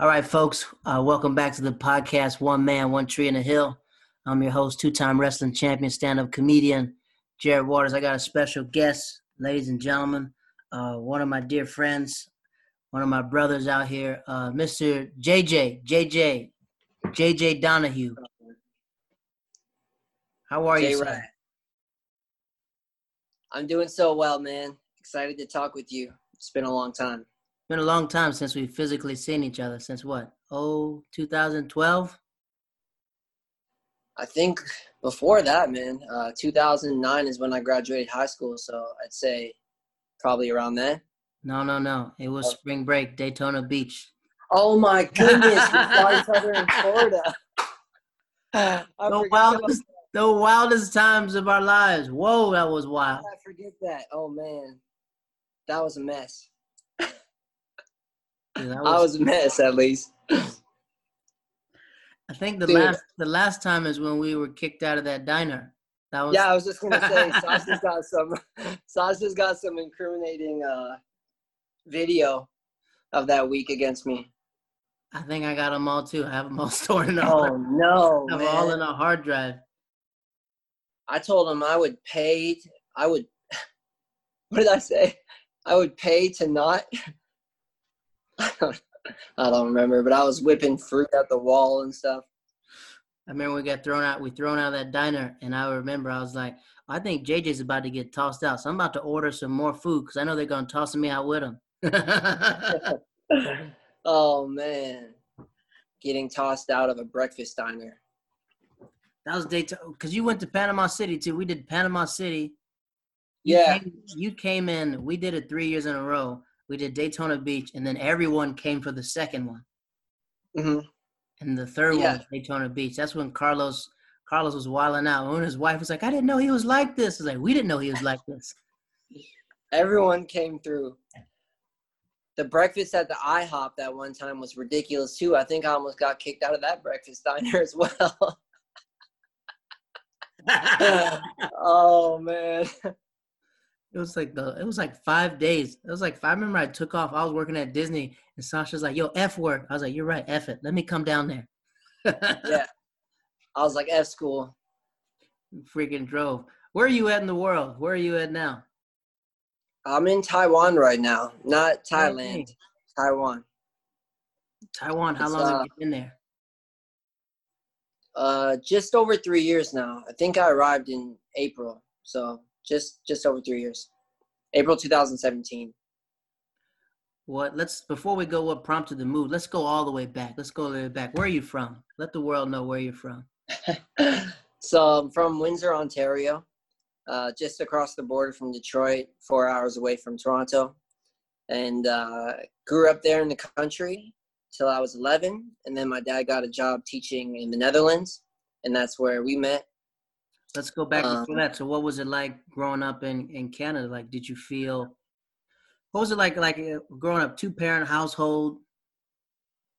All right, folks, uh, welcome back to the podcast One Man, One Tree in a Hill. I'm your host, two time wrestling champion, stand up comedian, Jared Waters. I got a special guest, ladies and gentlemen, uh, one of my dear friends, one of my brothers out here, uh, Mr. JJ, JJ, JJ Donahue. How are you, sir? I'm doing so well, man. Excited to talk with you. It's been a long time been a long time since we've physically seen each other. Since what? Oh, 2012? I think before that, man. Uh, 2009 is when I graduated high school, so I'd say probably around then. No, no, no. It was oh. spring break, Daytona Beach. Oh my goodness, we saw each other in Florida. the wildest, the wildest times of our lives. Whoa, that was wild. I forget that. Oh man, that was a mess. Was, I was a mess at least. I think the Dude. last the last time is when we were kicked out of that diner. That was Yeah, I was just gonna say Sasha's got some Sasha's got some incriminating uh video of that week against me. I think I got them all too. I have them all stored in a Oh no. I have man. all in a hard drive. I told him I would pay I would what did I say? I would pay to not I don't remember, but I was whipping fruit at the wall and stuff. I remember we got thrown out. We thrown out of that diner, and I remember I was like, I think JJ's about to get tossed out, so I'm about to order some more food because I know they're gonna toss me out with him. oh man, getting tossed out of a breakfast diner. That was Daytona because you went to Panama City too. We did Panama City. You yeah, came, you came in. We did it three years in a row we did Daytona Beach, and then everyone came for the second one. Mm-hmm. And the third yeah. one was Daytona Beach. That's when Carlos Carlos was wilding out. When his wife was like, "I didn't know he was like this." It's like we didn't know he was like this. Everyone came through. The breakfast at the IHOP that one time was ridiculous too. I think I almost got kicked out of that breakfast diner as well. oh man. It was like the it was like five days. It was like I remember I took off. I was working at Disney, and Sasha's like, "Yo, f work." I was like, "You're right, f it. Let me come down there." yeah, I was like, "F school." Freaking drove. Where are you at in the world? Where are you at now? I'm in Taiwan right now, not Thailand. Okay. Taiwan. Taiwan. How it's, long uh, have you been there? Uh, just over three years now. I think I arrived in April, so just just over three years. April 2017. What? Let's before we go. What prompted the move? Let's go all the way back. Let's go all the way back. Where are you from? Let the world know where you're from. so I'm from Windsor, Ontario, uh, just across the border from Detroit, four hours away from Toronto, and uh, grew up there in the country till I was 11, and then my dad got a job teaching in the Netherlands, and that's where we met. Let's go back um, before that. So, what was it like growing up in in Canada? Like, did you feel? What was it like? Like uh, growing up two parent household,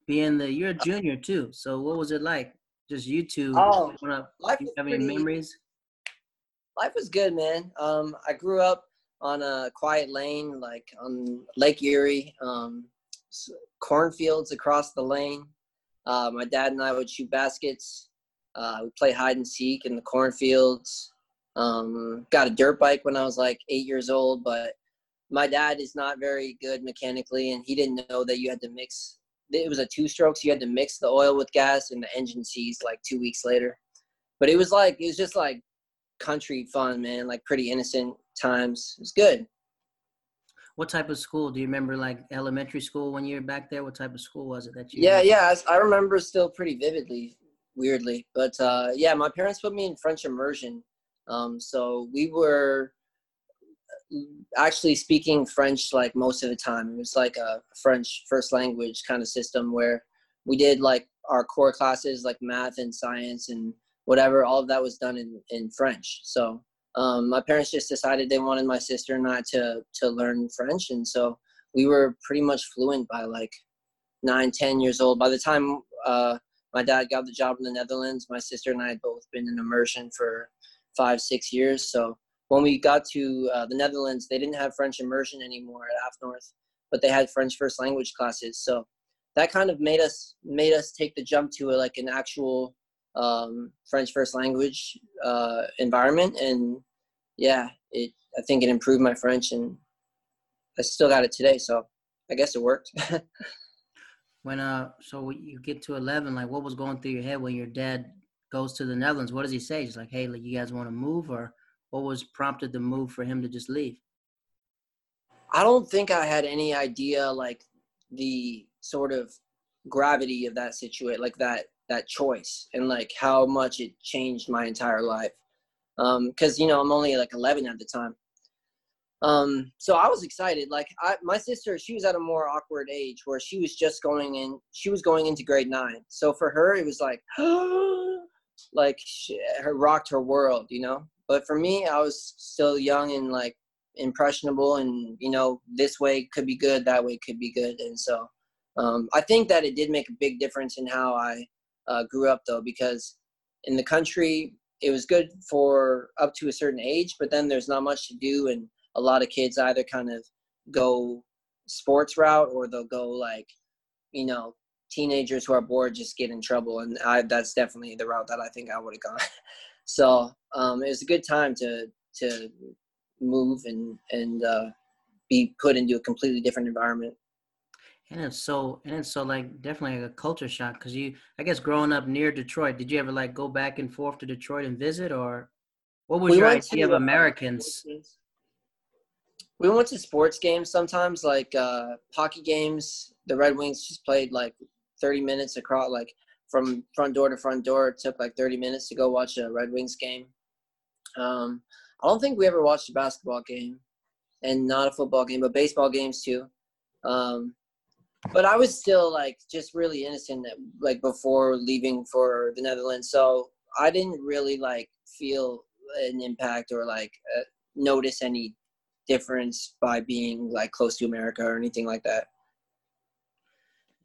being the you're a junior too. So, what was it like? Just you two oh, growing up. Life having pretty, memories. Life was good, man. Um, I grew up on a quiet lane, like on Lake Erie. Um, cornfields across the lane. Uh, my dad and I would shoot baskets uh, we play hide and seek in the cornfields. Um, got a dirt bike when I was like eight years old, but my dad is not very good mechanically, and he didn't know that you had to mix. It was a two stroke, so you had to mix the oil with gas, and the engine seized like two weeks later. But it was like it was just like country fun, man. Like pretty innocent times. It was good. What type of school do you remember? Like elementary school when you were back there. What type of school was it that you? Yeah, yeah, I remember still pretty vividly weirdly. But uh, yeah, my parents put me in French immersion. Um, so we were uh, actually speaking French like most of the time. It was like a French first language kind of system where we did like our core classes like math and science and whatever. All of that was done in, in French. So um, my parents just decided they wanted my sister and I to to learn French, and so we were pretty much fluent by like nine, ten years old. By the time uh, my dad got the job in the Netherlands. My sister and I had both been in immersion for five, six years. So when we got to uh, the Netherlands, they didn't have French immersion anymore at North, but they had French first language classes. So that kind of made us made us take the jump to a, like an actual um, French first language uh, environment, and yeah, it I think it improved my French, and I still got it today. So I guess it worked. when uh, so you get to eleven, like what was going through your head when your dad goes to the Netherlands? What does he say? He's like, hey, like you guys want to move, or what was prompted the move for him to just leave? I don't think I had any idea like the sort of gravity of that situation, like that that choice, and like how much it changed my entire life. um Because you know I'm only like 11 at the time, um, so I was excited. Like I, my sister, she was at a more awkward age where she was just going in. She was going into grade nine. So for her, it was like, like she, her rocked her world, you know. But for me, I was still young and like impressionable, and you know, this way could be good, that way could be good, and so um, I think that it did make a big difference in how I uh, grew up, though, because in the country it was good for up to a certain age, but then there's not much to do and a lot of kids either kind of go sports route or they'll go like you know teenagers who are bored just get in trouble and I that's definitely the route that I think I would have gone. so um, it was a good time to to move and and uh, be put into a completely different environment. And it's so and it's so like definitely a culture shock because you I guess growing up near Detroit, did you ever like go back and forth to Detroit and visit or what was we your idea of uh, Americans? We went to sports games sometimes, like uh, hockey games. The Red Wings just played like 30 minutes across, like from front door to front door. It took like 30 minutes to go watch a Red Wings game. Um, I don't think we ever watched a basketball game, and not a football game, but baseball games too. Um, but I was still like just really innocent, like before leaving for the Netherlands. So I didn't really like feel an impact or like uh, notice any difference by being like close to America or anything like that.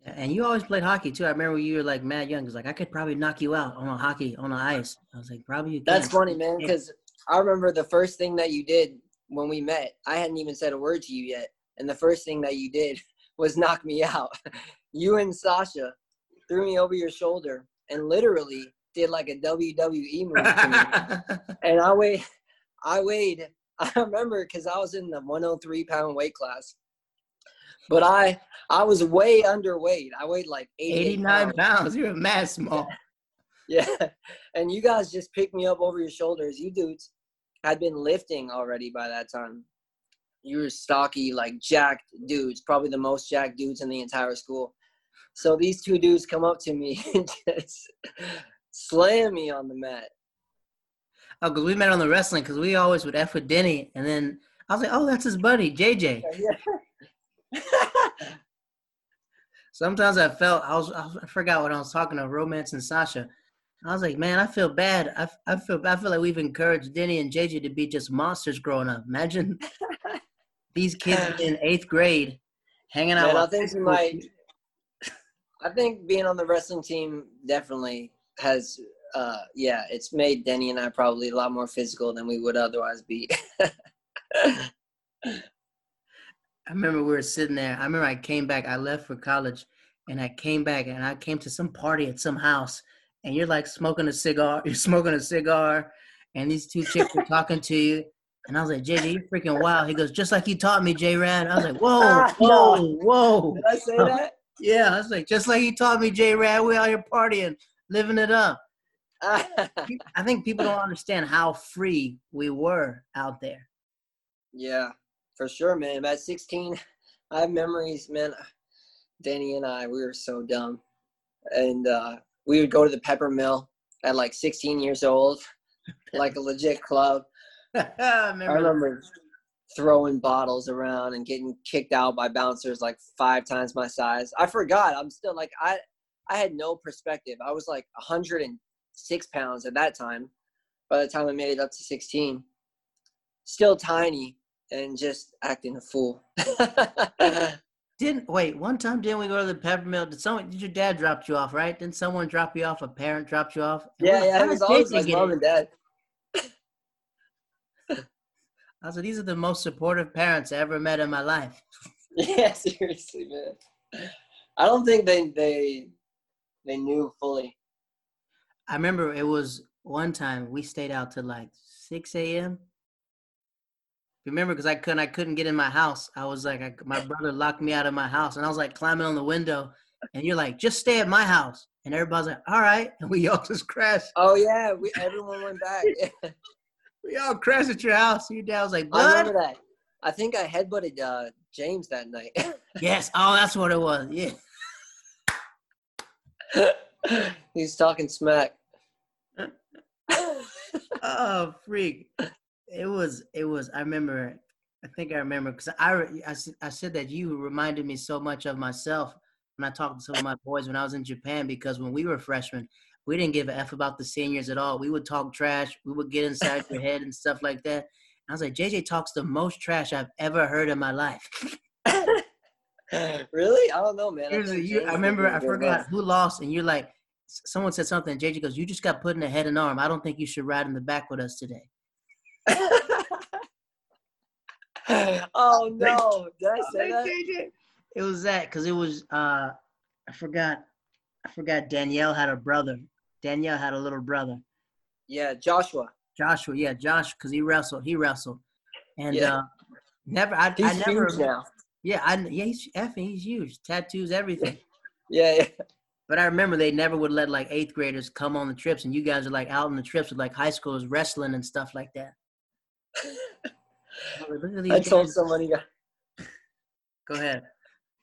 And you always played hockey too. I remember you were like mad young. Cause like I could probably knock you out on a hockey on the ice. I was like, probably. That's funny, man. Because I remember the first thing that you did when we met. I hadn't even said a word to you yet, and the first thing that you did was knock me out. you and Sasha threw me over your shoulder and literally did like a WWE move to me. and I weighed, I weighed I remember because I was in the 103 pound weight class, but I I was way underweight. I weighed like 89 pounds. pounds. You're a mad small. yeah, and you guys just picked me up over your shoulders. You dudes had been lifting already by that time. You were stocky, like jacked dudes, probably the most jacked dudes in the entire school. So these two dudes come up to me and just slam me on the mat. Oh, because we met on the wrestling because we always would F with Denny. And then I was like, oh, that's his buddy, JJ. Yeah. Sometimes I felt, I was, I forgot what I was talking of, Romance and Sasha. I was like, man, I feel bad. I, I feel I feel like we've encouraged Denny and JJ to be just monsters growing up. Imagine these kids in eighth grade hanging out. Man, I think you might. I think being on the wrestling team definitely has uh, yeah, it's made Denny and I probably a lot more physical than we would otherwise be. I remember we were sitting there. I remember I came back. I left for college, and I came back, and I came to some party at some house, and you're like smoking a cigar. You're smoking a cigar, and these two chicks were talking to you. And I was like, JJ, you're freaking wild. He goes, just like you taught me, J Rad. I was like, whoa, whoa, whoa. Did I say that? Yeah, I was like, just like you taught me, J Rad. We out here partying, living it up. I think people don't understand how free we were out there. Yeah, for sure, man. At 16, I have memories, man. Danny and I, we were so dumb. And uh, we would go to the pepper mill at like 16 years old, like a legit club. I, remember. I remember throwing bottles around and getting kicked out by bouncers like five times my size. I forgot. I'm still like I I had no perspective. I was like 100 and six pounds at that time. By the time I made it up to 16, still tiny and just acting a fool. didn't wait one time? Didn't we go to the peppermill? Did someone? Did your dad drop you off? Right? Didn't someone drop you off? A parent dropped you off? Yeah, yeah. It was always like mom and dad. I said, these are the most supportive parents I ever met in my life. Yeah, seriously, man. I don't think they they they knew fully. I remember it was one time we stayed out till like six a.m. Remember, because I couldn't, I couldn't get in my house. I was like, I, my brother locked me out of my house, and I was like climbing on the window, and you're like, just stay at my house, and everybody's like, all right, and we all just crashed. Oh yeah, we everyone went back. we all crashed at your house. Your dad was like, I remember that. I think I headbutted uh, James that night. yes. Oh, that's what it was. Yeah. He's talking smack. Oh, freak! It was. It was. I remember. I think I remember because I, I I said that you reminded me so much of myself when I talked to some of my boys when I was in Japan because when we were freshmen, we didn't give a f about the seniors at all. We would talk trash. We would get inside your head and stuff like that. And I was like, JJ talks the most trash I've ever heard in my life. really? I don't know, man. I, you, I remember I forgot who lost, and you're like, someone said something. JJ goes, "You just got put in the head and arm. I don't think you should ride in the back with us today." oh no! Did I say that? It was that because it was uh, I forgot, I forgot. Danielle had a brother. Danielle had a little brother. Yeah, Joshua. Joshua, yeah, Josh, because he wrestled. He wrestled, and yeah. uh, never. I, he's I never. Huge now. Yeah, I yeah, he's effing. He's huge. Tattoos, everything. yeah, yeah. But I remember they never would let like eighth graders come on the trips, and you guys are like out on the trips with like high schoolers wrestling and stuff like that. I told somebody. Go ahead.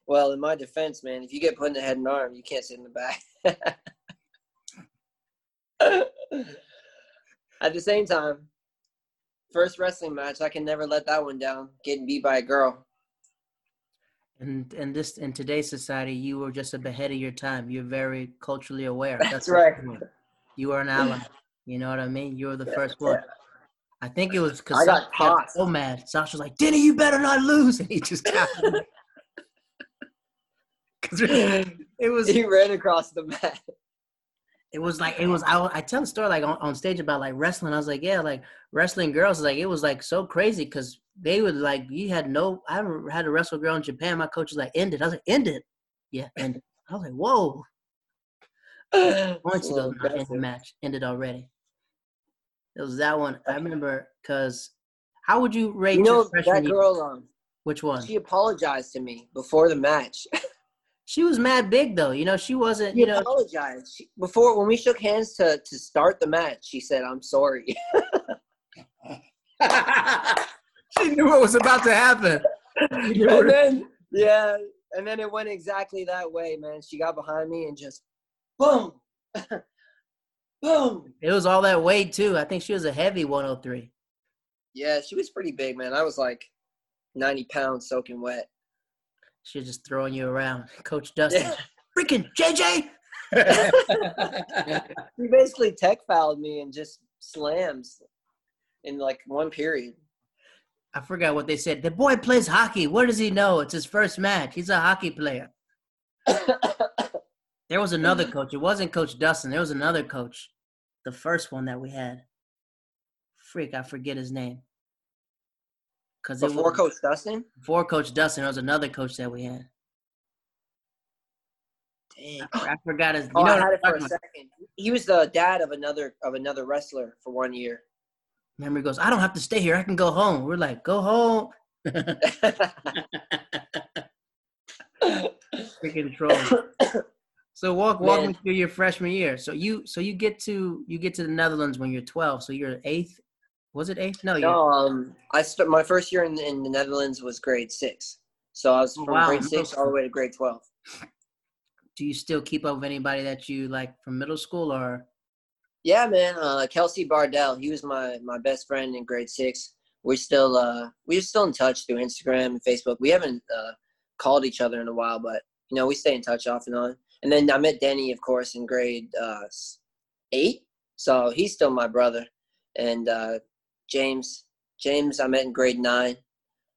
Well, in my defense, man, if you get put in the head and arm, you can't sit in the back. At the same time, first wrestling match, I can never let that one down. Getting beat by a girl. And in this in today's society, you were just a ahead of your time. You're very culturally aware. That's, That's right. You are an ally. You know what I mean? You were the first one. I think it was because I got caught so mad. Sasha's like, "Denny, you better not lose," and he just tapped Because it was he ran across the mat. It was like it was. I, I tell the story like on, on stage about like wrestling. I was like, yeah, like wrestling girls. Like it was like so crazy because they would like you had no. I haven't had a wrestle girl in Japan. My coach was like, end it. I was like, end it. Yeah, end it. I was like, whoa. Once ago, end the match ended already. It was that one. I remember because how would you rate? You know that girl. Um, which one? She apologized to me before the match. she was mad big though. You know, she wasn't. She you know, apologized she, before when we shook hands to to start the match. She said, "I'm sorry." she knew what was about to happen. and then, yeah, and then it went exactly that way, man. She got behind me and just, boom, boom. It was all that weight too. I think she was a heavy 103. Yeah, she was pretty big, man. I was like 90 pounds soaking wet. She was just throwing you around. Coach Dustin. Yeah. Freaking JJ! he basically tech falled me and just slams in like one period. I forgot what they said. The boy plays hockey. What does he know? It's his first match. He's a hockey player. there was another coach. It wasn't Coach Dustin. There was another coach. The first one that we had. Freak, I forget his name. Cause before was, Coach Dustin. Before Coach Dustin, there was another coach that we had. Dang, I forgot his. Oh, you oh, know I had it for a second. He was the dad of another of another wrestler for one year. Memory goes, I don't have to stay here. I can go home. We're like, go home. Freaking troll. So walk walk Man. me through your freshman year. So you so you get to you get to the Netherlands when you're 12. So you're eighth. Was it eighth? No. No. Um, I start my first year in, in the Netherlands was grade six. So I was oh, from wow. grade six all the way to grade 12. Do you still keep up with anybody that you like from middle school or? Yeah, man. Uh, Kelsey Bardell. He was my my best friend in grade six. We're still uh we're still in touch through Instagram and Facebook. We haven't uh, called each other in a while, but you know we stay in touch off and on. And then I met Denny, of course, in grade uh, eight. So he's still my brother. And uh, James, James, I met in grade nine.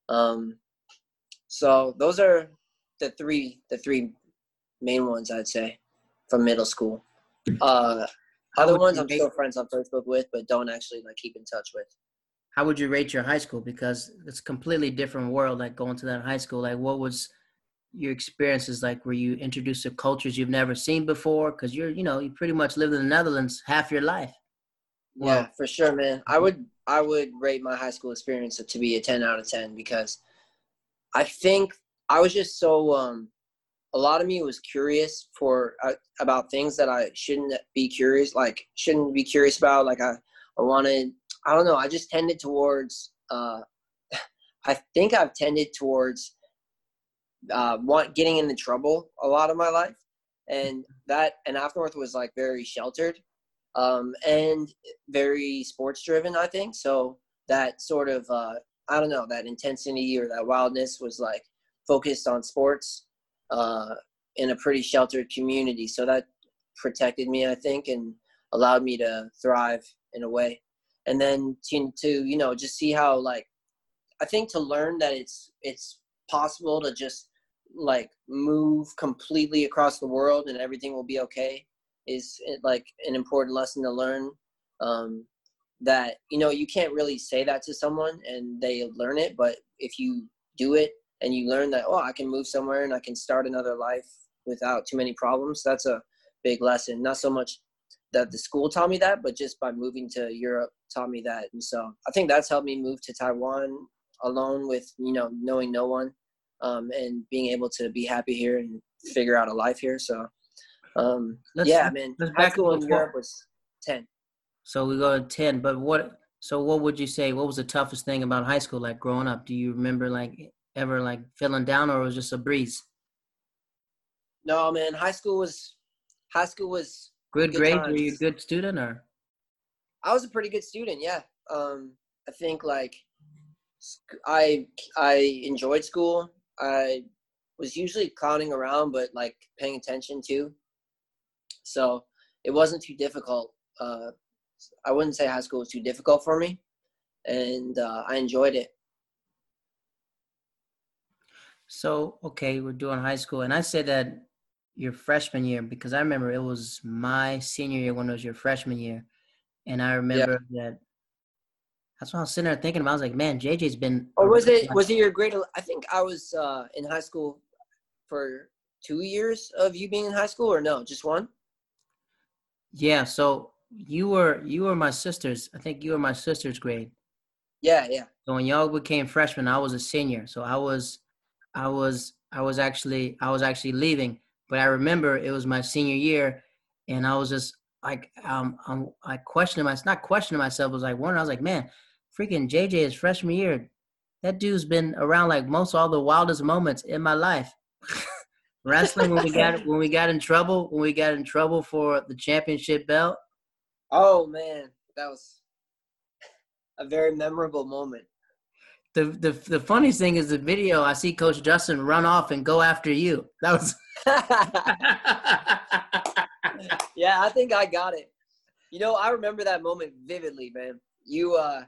Um, so those are the three the three main ones I'd say from middle school. Uh, other ones I'm still friends on Facebook with, but don't actually like keep in touch with. How would you rate your high school? Because it's a completely different world. Like going to that high school, like what was your experiences like were you introduced to cultures you've never seen before because you're you know you pretty much lived in the netherlands half your life well, yeah for sure man i would i would rate my high school experience to be a 10 out of 10 because i think i was just so um a lot of me was curious for uh, about things that i shouldn't be curious like shouldn't be curious about. Like i i wanted i don't know i just tended towards uh i think i've tended towards uh, want getting into trouble a lot of my life, and that and AFNORTH was like very sheltered, um, and very sports driven. I think so. That sort of uh, I don't know that intensity or that wildness was like focused on sports uh, in a pretty sheltered community. So that protected me, I think, and allowed me to thrive in a way. And then to, to you know just see how like I think to learn that it's it's possible to just like move completely across the world and everything will be okay is eh, like an important lesson to learn um, that you know you can't really say that to someone and they learn it but if you do it and you learn that oh i can move somewhere and i can start another life without too many problems that's a big lesson not so much that the school taught me that but just by moving to europe taught me that and so i think that's helped me move to taiwan alone with you know knowing no one um, and being able to be happy here and figure out a life here. So, um, let's, yeah, I mean, high school in Europe was ten. So we go to ten. But what? So what would you say? What was the toughest thing about high school? Like growing up, do you remember like ever like feeling down, or it was just a breeze? No, man. High school was high school was good, good. Times. Were you a good student, or? I was a pretty good student. Yeah. Um, I think like I I enjoyed school. I was usually clowning around, but like paying attention too. So it wasn't too difficult. Uh, I wouldn't say high school was too difficult for me, and uh, I enjoyed it. So okay, we're doing high school, and I say that your freshman year because I remember it was my senior year when it was your freshman year, and I remember yeah. that that's what I was sitting there thinking about. I was like, man, JJ's been. Or was it was it your grade? I think I was uh, in high school for two years of you being in high school, or no, just one. Yeah. So you were you were my sister's. I think you were my sister's grade. Yeah, yeah. So when y'all became freshmen, I was a senior. So I was, I was, I was actually, I was actually leaving. But I remember it was my senior year, and I was just like, um, I'm, I questioned myself, not questioning myself, I was like wondering. I was like, man, freaking JJ is freshman year. That dude's been around like most all the wildest moments in my life. Wrestling when we got when we got in trouble when we got in trouble for the championship belt. Oh man, that was a very memorable moment. The, the the funniest thing is the video. I see Coach Justin run off and go after you. That was. yeah, I think I got it. You know, I remember that moment vividly, man. You uh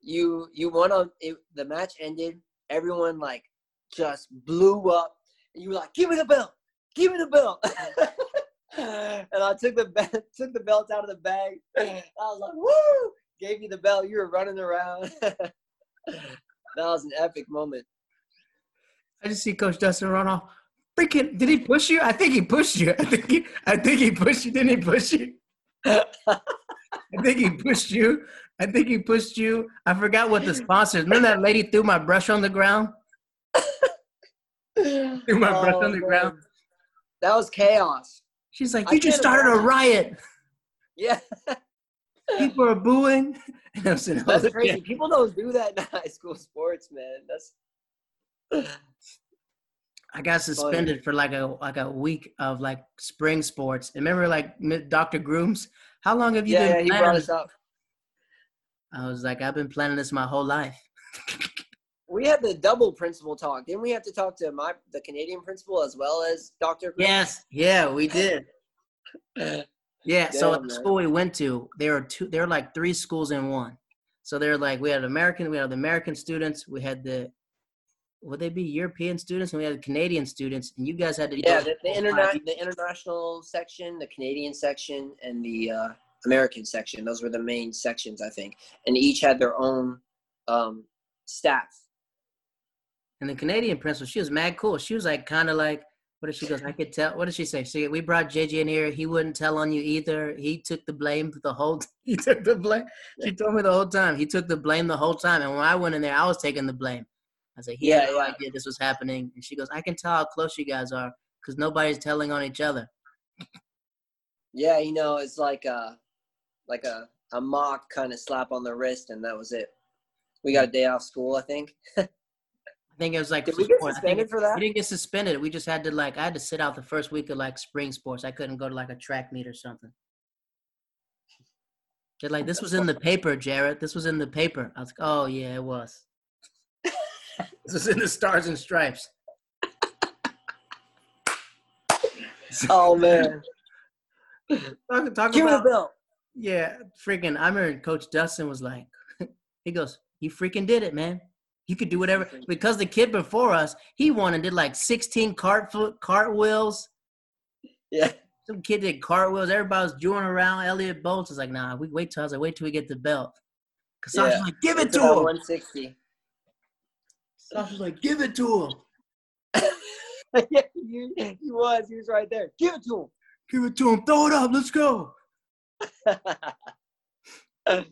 you you won on it, the match ended. Everyone like just blew up, you were like, "Give me the belt! Give me the belt!" and I took the belt, took the belt out of the bag. I was like, "Woo!" Gave you the belt. You were running around. that was an epic moment. I just see Coach Dustin run off. Freaking! Did he push you? I think he pushed you. I think he. I think he pushed you. Didn't he push you? I think he pushed you. I think he pushed you. I forgot what the sponsors. Remember that lady threw my brush on the ground? threw my oh, brush on the man. ground. That was chaos. She's like, "You I just started a riot." Yeah. People are booing. That's oh, crazy. People don't do that in high school sports, man. That's. I got suspended Funny. for like a like a week of like spring sports. Remember, like Dr. Grooms. How long have you yeah, been? Yeah, he brought us up. I was like, I've been planning this my whole life. We had the double principal talk. Didn't we have to talk to my the Canadian principal as well as Dr. Yes, yeah, we did. yeah, Damn, so at the school we went to, there are two there are like three schools in one. So they're like we had American, we had the American students, we had the would they be European students and we had Canadian students and you guys had to Yeah, the, the, interna- the international section, the Canadian section and the uh American section. Those were the main sections, I think, and each had their own um, staff. And the Canadian principal, she was mad cool. She was like kind of like, what did she goes? I could tell. What did she say? She we brought JJ in here. He wouldn't tell on you either. He took the blame the whole. He took the blame. She told me the whole time. He took the blame the whole time. And when I went in there, I was taking the blame. I said, he yeah, had no yeah. idea this was happening. And she goes, I can tell how close you guys are because nobody's telling on each other. Yeah, you know, it's like a like a a mock kind of slap on the wrist, and that was it. We got a day off school, I think. I think it was like. Did we get suspended for that? We didn't get suspended. We just had to like. I had to sit out the first week of like spring sports. I couldn't go to like a track meet or something. They're like, this was in the paper, Jared. This was in the paper. I was like, oh yeah, it was. this was in the Stars and Stripes. oh man. talk, talk Give about, the belt. Yeah, freaking. I remember Coach Dustin was like, he goes, "You freaking did it, man. You could do whatever." Because the kid before us, he won and did like 16 cart foot cartwheels. Yeah. Some kid did cartwheels. Everybody was jewing around. Elliot Bolts was like, "Nah, we wait till I was like, wait till we get the belt." Cause Sasha's yeah. like, "Give it to him." 160. Sasha's like, "Give it to him." yeah, he, he was. He was right there. Give it to him. Give it to him. Throw it up. Let's go.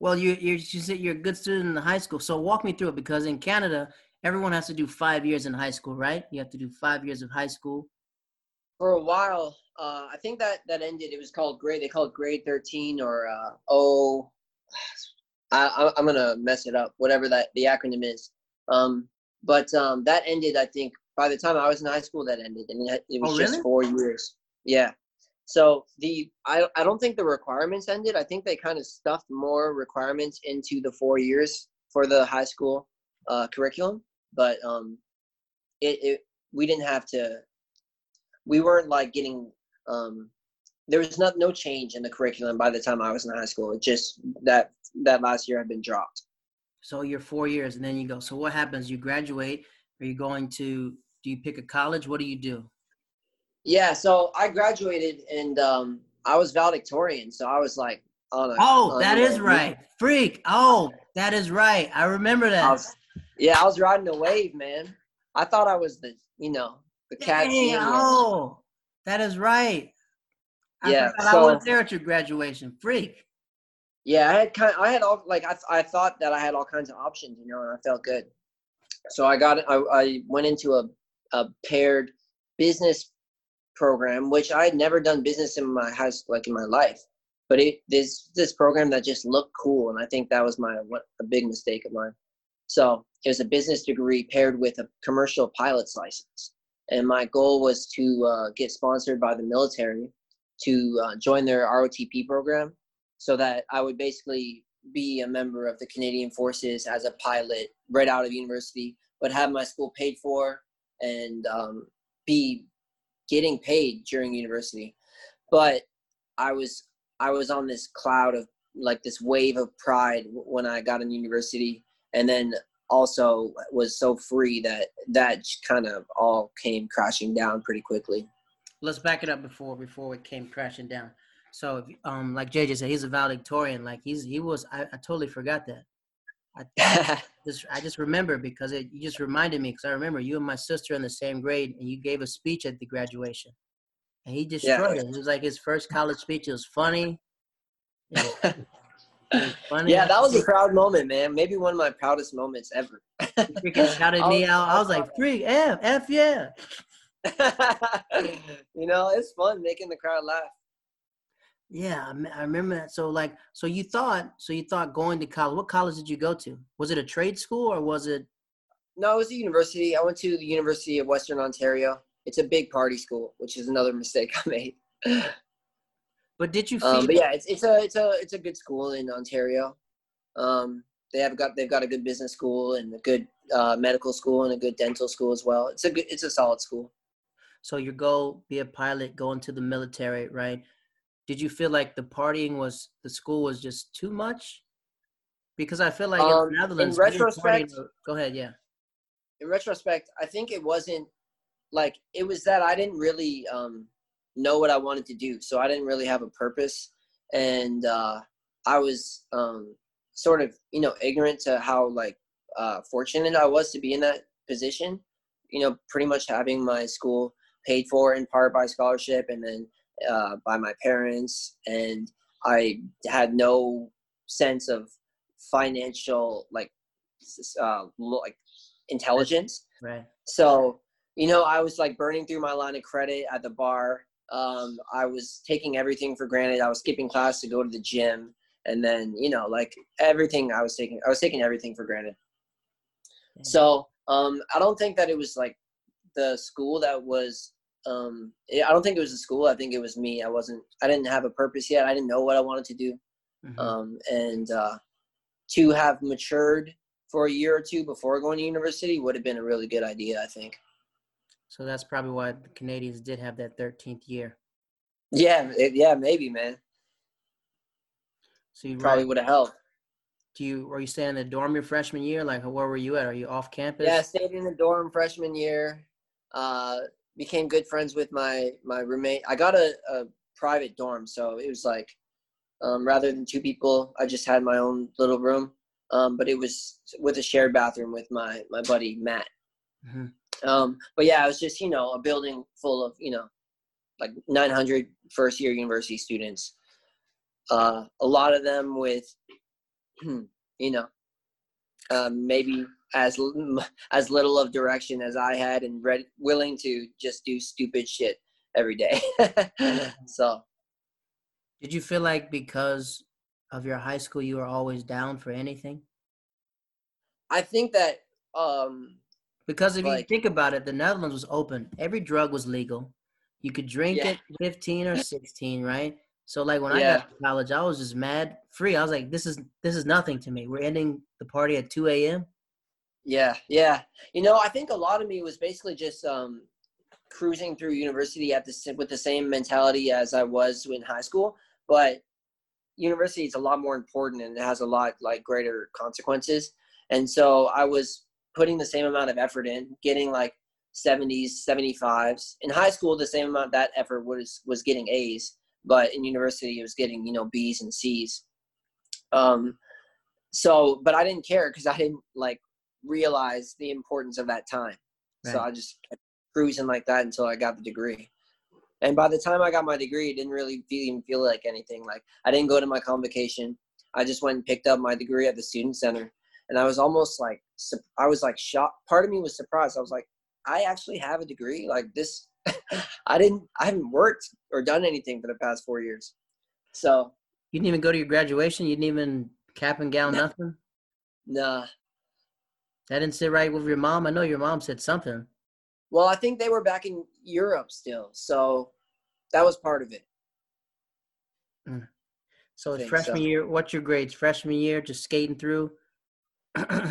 well, you you you said you're a good student in the high school. So walk me through it because in Canada, everyone has to do five years in high school, right? You have to do five years of high school. For a while, uh, I think that that ended. It was called grade. They called grade thirteen or uh, oh, I, I'm gonna mess it up. Whatever that the acronym is. Um, but um, that ended. I think by the time I was in high school, that ended, and it, it was oh, really? just four years. Yeah. So the I, I don't think the requirements ended. I think they kind of stuffed more requirements into the four years for the high school uh, curriculum. But um, it, it we didn't have to. We weren't like getting. Um, there was not no change in the curriculum by the time I was in high school. It just that that last year had been dropped. So you're four years, and then you go. So what happens? You graduate. Are you going to? Do you pick a college? What do you do? Yeah, so I graduated and um, I was valedictorian, so I was like on a. Oh, on that is right, freak! Oh, that is right. I remember that. I was, yeah, I was riding a wave, man. I thought I was the, you know, the cat. oh, that is right. I yeah, so, I was there at your graduation, freak. Yeah, I had kind. Of, I had all like I. I thought that I had all kinds of options, you know, and I felt good. So I got. I, I went into a a paired business program, which I had never done business in my house like in my life. But it this this program that just looked cool, and I think that was my what a big mistake of mine. So it was a business degree paired with a commercial pilot's license, and my goal was to uh, get sponsored by the military to uh, join their ROTP program, so that I would basically be a member of the Canadian Forces as a pilot right out of university, but have my school paid for and um, be getting paid during university. But i was i was on this cloud of like this wave of pride when i got in university. And then also was so free that that kind of all came crashing down pretty quickly. Let's back it up before before it came crashing down. So um like jj said he's a valedictorian. Like he's he was i, I totally forgot that I just I just remember because it you just reminded me because I remember you and my sister in the same grade and you gave a speech at the graduation, and he destroyed yeah. it. It was like his first college speech. It was funny. It was, it was funny. Yeah, that was a proud moment, man. Maybe one of my proudest moments ever. freaking shouted me out. I was like, "Freak, F, F, yeah." you know, it's fun making the crowd laugh. Yeah, I remember that. So like, so you thought, so you thought going to college. What college did you go to? Was it a trade school or was it? No, it was a university. I went to the University of Western Ontario. It's a big party school, which is another mistake I made. but did you? Um, but yeah, it's it's a it's a it's a good school in Ontario. Um, they have got they've got a good business school and a good uh, medical school and a good dental school as well. It's a good it's a solid school. So your goal, be a pilot, go into the military, right? Did you feel like the partying was the school was just too much? Because I feel like um, in the Netherlands, in retrospect, partying, go ahead, yeah. In retrospect, I think it wasn't like it was that I didn't really um, know what I wanted to do, so I didn't really have a purpose, and uh, I was um, sort of you know ignorant to how like uh, fortunate I was to be in that position. You know, pretty much having my school paid for in part by scholarship and then uh, by my parents, and I had no sense of financial like uh, like intelligence. Right. So you know, I was like burning through my line of credit at the bar. Um, I was taking everything for granted. I was skipping class to go to the gym, and then you know, like everything, I was taking, I was taking everything for granted. So um, I don't think that it was like the school that was. Um, I don't think it was the school. I think it was me. I wasn't. I didn't have a purpose yet. I didn't know what I wanted to do. Mm-hmm. Um, and uh, to have matured for a year or two before going to university would have been a really good idea. I think. So that's probably why the Canadians did have that 13th year. Yeah, it, yeah, maybe, man. So you probably would have helped. Do you were you staying in the dorm your freshman year? Like, where were you at? Are you off campus? Yeah, I stayed in the dorm freshman year. Uh, became good friends with my my roommate. I got a, a private dorm, so it was like um, rather than two people, I just had my own little room. Um, but it was with a shared bathroom with my my buddy Matt. Mm-hmm. Um, but yeah, it was just you know a building full of you know like 900 first year university students. Uh, a lot of them with you know um, maybe as as little of direction as I had and ready, willing to just do stupid shit every day. so, did you feel like because of your high school you were always down for anything? I think that um, because if like, you think about it, the Netherlands was open. Every drug was legal. You could drink yeah. at 15 or 16, right? So like when yeah. I got to college, I was just mad free. I was like, this is this is nothing to me. We're ending the party at 2 a.m. Yeah, yeah. You know, I think a lot of me was basically just um, cruising through university at the with the same mentality as I was in high school, but university is a lot more important and it has a lot like greater consequences. And so I was putting the same amount of effort in, getting like 70s, 75s. In high school, the same amount that effort was was getting A's, but in university, it was getting you know B's and C's. Um, so, but I didn't care because I didn't like realize the importance of that time. Right. So I just cruising like that until I got the degree. And by the time I got my degree, it didn't really feel, even feel like anything. Like I didn't go to my convocation. I just went and picked up my degree at the student center and I was almost like I was like shocked. Part of me was surprised. I was like, I actually have a degree. Like this, I didn't. I haven't worked or done anything for the past four years. So you didn't even go to your graduation. You didn't even cap and gown, nah. nothing. Nah. That didn't sit right with your mom. I know your mom said something. Well, I think they were back in Europe still, so that was part of it. Mm. So freshman so. year, what's your grades? Freshman year, just skating through.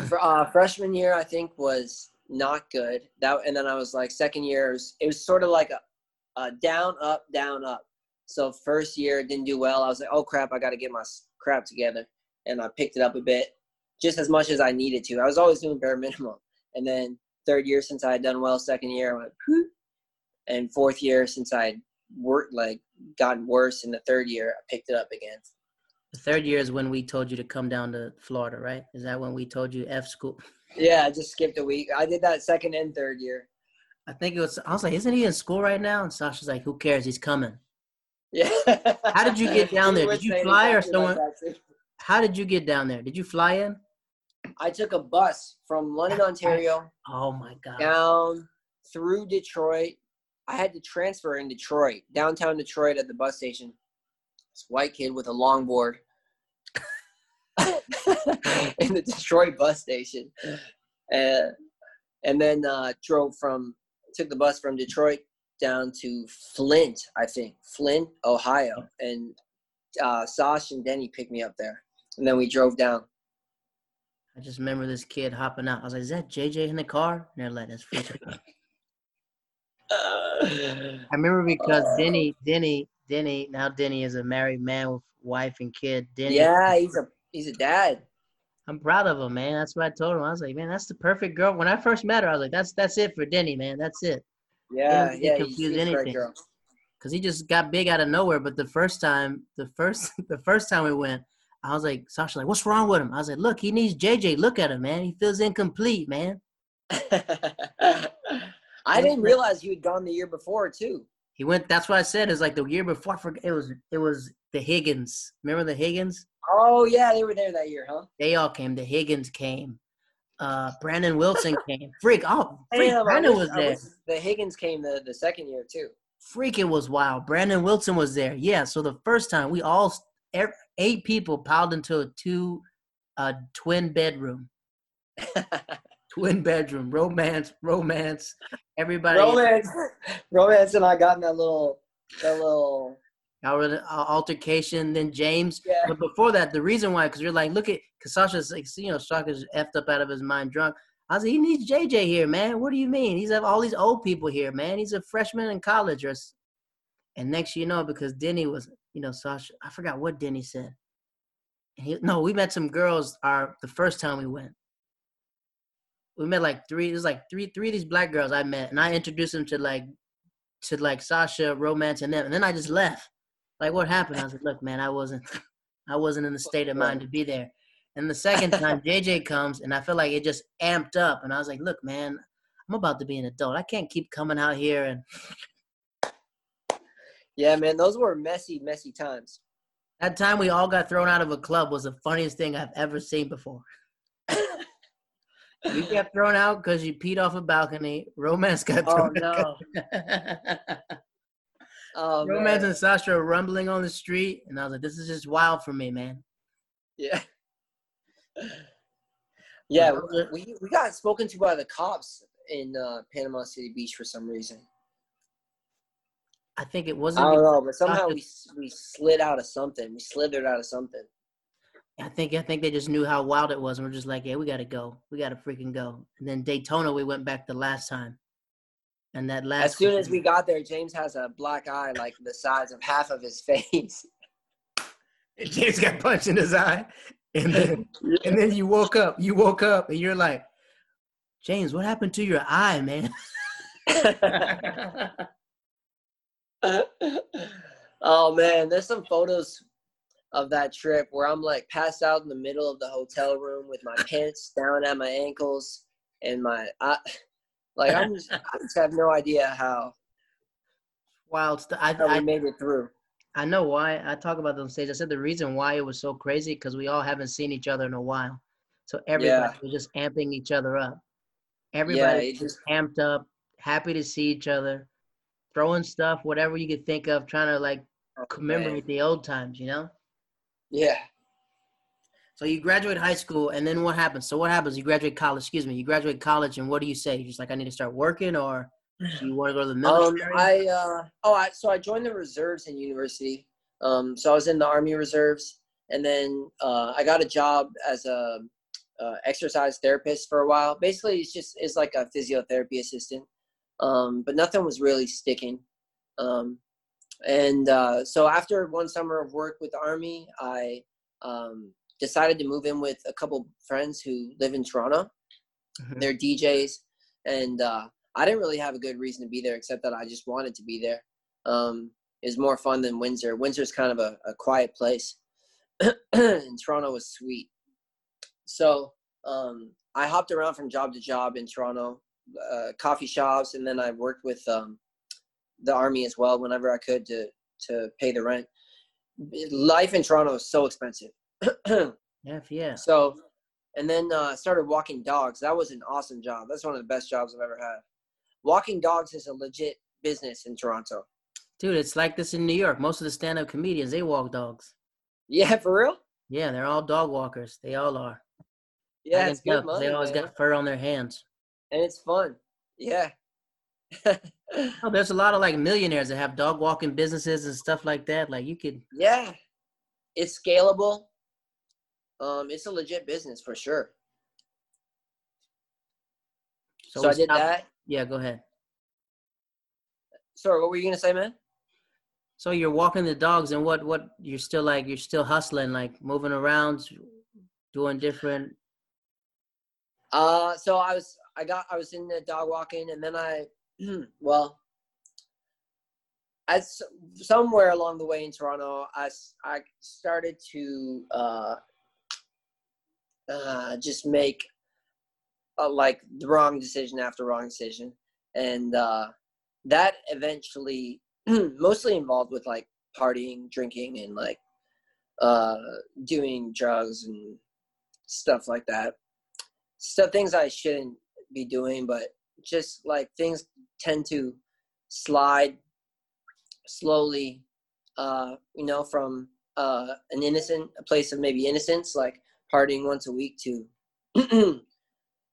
For, uh, freshman year, I think was not good. That and then I was like second year, it was, it was sort of like a, a, down, up, down, up. So first year didn't do well. I was like, oh crap, I got to get my crap together, and I picked it up a bit, just as much as I needed to. I was always doing bare minimum, and then third year since I had done well, second year I went, Pooh. and fourth year since I worked like gotten worse in the third year, I picked it up again. The third year is when we told you to come down to Florida, right? Is that when we told you F school? Yeah, I just skipped a week. I did that second and third year. I think it was. I was like, "Isn't he in school right now?" And Sasha's like, "Who cares? He's coming." Yeah. How did you get down there? Did you fly or someone? How did you get down there? Did you fly in? I took a bus from London, Ontario. Oh my god. Down through Detroit. I had to transfer in Detroit, downtown Detroit, at the bus station this white kid with a longboard in the Detroit bus station, and and then uh, drove from took the bus from Detroit down to Flint, I think Flint, Ohio, and uh, Sash and Denny picked me up there, and then we drove down. I just remember this kid hopping out. I was like, "Is that JJ in the car?" And they're like, "That's I remember because Denny, Denny, Denny. Now Denny is a married man with wife and kid. Denny. Yeah, he's a he's a dad. I'm proud of him, man. That's what I told him. I was like, man, that's the perfect girl. When I first met her, I was like, that's that's it for Denny, man. That's it. Yeah, yeah. Confuse anything. Cause he just got big out of nowhere. But the first time, the first the first time we went, I was like, Sasha, like, what's wrong with him? I was like, look, he needs JJ. Look at him, man. He feels incomplete, man. I didn't realize you had gone the year before too. He went. That's what I said. Is like the year before. I forget. It was. It was the Higgins. Remember the Higgins? Oh yeah, they were there that year, huh? They all came. The Higgins came. Uh, Brandon Wilson came. Freak. Oh, freak. Damn, Brandon was, was there. Was, the Higgins came the the second year too. Freak! It was wild. Brandon Wilson was there. Yeah. So the first time we all eight people piled into a two, uh, twin bedroom. twin bedroom, romance, romance. Everybody, romance, romance, and I got in that little, that little. Our altercation, then James. Yeah. But before that, the reason why, because you're like, look at, because Sasha's like, you know, Sasha's effed up out of his mind, drunk. I was like, he needs JJ here, man. What do you mean? He's have all these old people here, man. He's a freshman in college, or, and next you know, because Denny was, you know, Sasha. I forgot what Denny said. He, no, we met some girls. Our the first time we went, we met like three. It was like three three of these black girls I met, and I introduced them to like to like Sasha, romance, and them, and then I just left. Like, what happened? I was like, look, man, I wasn't I wasn't in the state of mind to be there. And the second time JJ comes, and I feel like it just amped up, and I was like, look, man, I'm about to be an adult. I can't keep coming out here and. Yeah, man, those were messy, messy times. That time we all got thrown out of a club was the funniest thing I've ever seen before. You got thrown out because you peed off a balcony. Romance got oh, thrown oh, no. oh, Romance man. and Sasha are rumbling on the street, and I was like, "This is just wild for me, man." Yeah. Yeah, we we got spoken to by the cops in uh, Panama City Beach for some reason. I think it wasn't. I don't know, but somehow we we slid out of something. We slithered out of something. I think I think they just knew how wild it was, and we're just like, yeah, we got to go, we got to freaking go. And then Daytona, we went back the last time, and that last. As soon as we got there, James has a black eye like the size of half of his face. James got punched in his eye, and then and then you woke up. You woke up, and you're like, James, what happened to your eye, man? oh man, there's some photos of that trip where I'm like passed out in the middle of the hotel room with my pants down at my ankles and my I, like I'm just I just have no idea how wild stuff. I, I made it through. I know why. I talk about on stage. I said the reason why it was so crazy because we all haven't seen each other in a while, so everybody yeah. was just amping each other up. Everybody yeah, just amped up, happy to see each other, throwing stuff, whatever you could think of, trying to like commemorate the old times. You know. Yeah. So you graduate high school, and then what happens? So what happens? You graduate college. Excuse me. You graduate college, and what do you say? You're just like, I need to start working, or you want to go to the military? Um, I uh, oh, I so I joined the reserves in university. Um, so I was in the Army Reserves, and then uh, I got a job as a uh, exercise therapist for a while. Basically, it's just it's like a physiotherapy assistant, um, but nothing was really sticking. Um, and uh, so after one summer of work with the army, I um, decided to move in with a couple friends who live in Toronto. Mm-hmm. They're DJs, and uh, I didn't really have a good reason to be there except that I just wanted to be there. Um, it's more fun than Windsor. Windsor's kind of a, a quiet place, and Toronto was sweet. So um, I hopped around from job to job in Toronto, uh, coffee shops, and then I worked with um, the army as well whenever I could to to pay the rent. Life in Toronto is so expensive. yeah, yeah. So, and then uh, started walking dogs. That was an awesome job. That's one of the best jobs I've ever had. Walking dogs is a legit business in Toronto. Dude, it's like this in New York. Most of the stand-up comedians they walk dogs. Yeah, for real. Yeah, they're all dog walkers. They all are. Yeah, it's good money, They always man. got fur on their hands. And it's fun. Yeah. oh, there's a lot of like millionaires that have dog walking businesses and stuff like that. Like you could. Yeah, it's scalable. Um, it's a legit business for sure. So, so I did that. Yeah, go ahead. Sorry, what were you gonna say, man? So you're walking the dogs, and what? What you're still like? You're still hustling, like moving around, doing different. Uh, so I was, I got, I was in the dog walking, and then I well, as somewhere along the way in Toronto, I, I started to uh, uh, just make like the wrong decision after wrong decision, and uh, that eventually mostly involved with like partying, drinking, and like uh, doing drugs and stuff like that. Stuff things I shouldn't be doing, but just like things tend to slide slowly, uh, you know, from uh, an innocent a place of maybe innocence, like partying once a week, to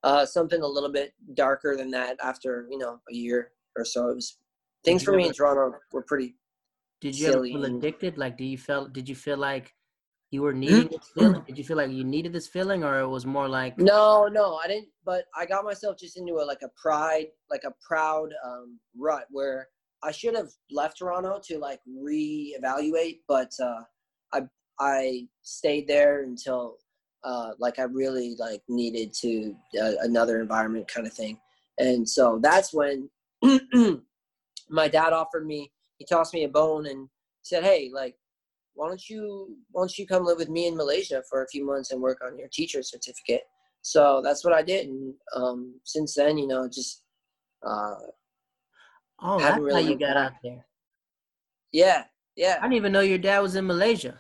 uh, something a little bit darker than that after you know a year or so. It was things for me ever, in Toronto were pretty. Did you ever feel addicted? Like, do you feel? Did you feel like you were needing this feeling? Did you feel like you needed this feeling, or it was more like? No, no, I didn't. But I got myself just into a like a pride, like a proud um, rut where I should have left Toronto to like reevaluate, but uh, I I stayed there until uh, like I really like needed to uh, another environment kind of thing, and so that's when my dad offered me. He tossed me a bone and said, "Hey, like, why don't you why don't you come live with me in Malaysia for a few months and work on your teacher certificate?" So that's what I did, and um, since then, you know, just uh, oh, that's really how you got out there. Yeah, yeah. I didn't even know your dad was in Malaysia.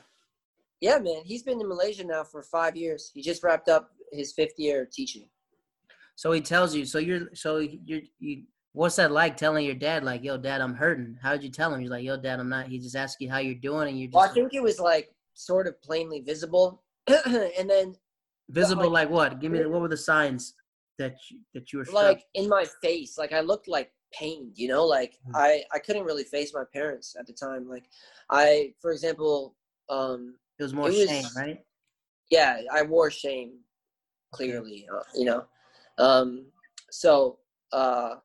Yeah, man, he's been in Malaysia now for five years. He just wrapped up his fifth year of teaching. So he tells you. So you're. So you're. You. What's that like? Telling your dad, like, "Yo, dad, I'm hurting." How did you tell him? He's like, "Yo, dad, I'm not." He just asked you how you're doing, and you're Just. Well, I think it was like sort of plainly visible, and then. Visible, like, like, what? Give me what were the signs that you, that you were like in my face? Like I looked like pained, you know. Like mm-hmm. I I couldn't really face my parents at the time. Like I, for example, um, it was more it shame, was, right? Yeah, I wore shame clearly, uh, you know. Um, so uh,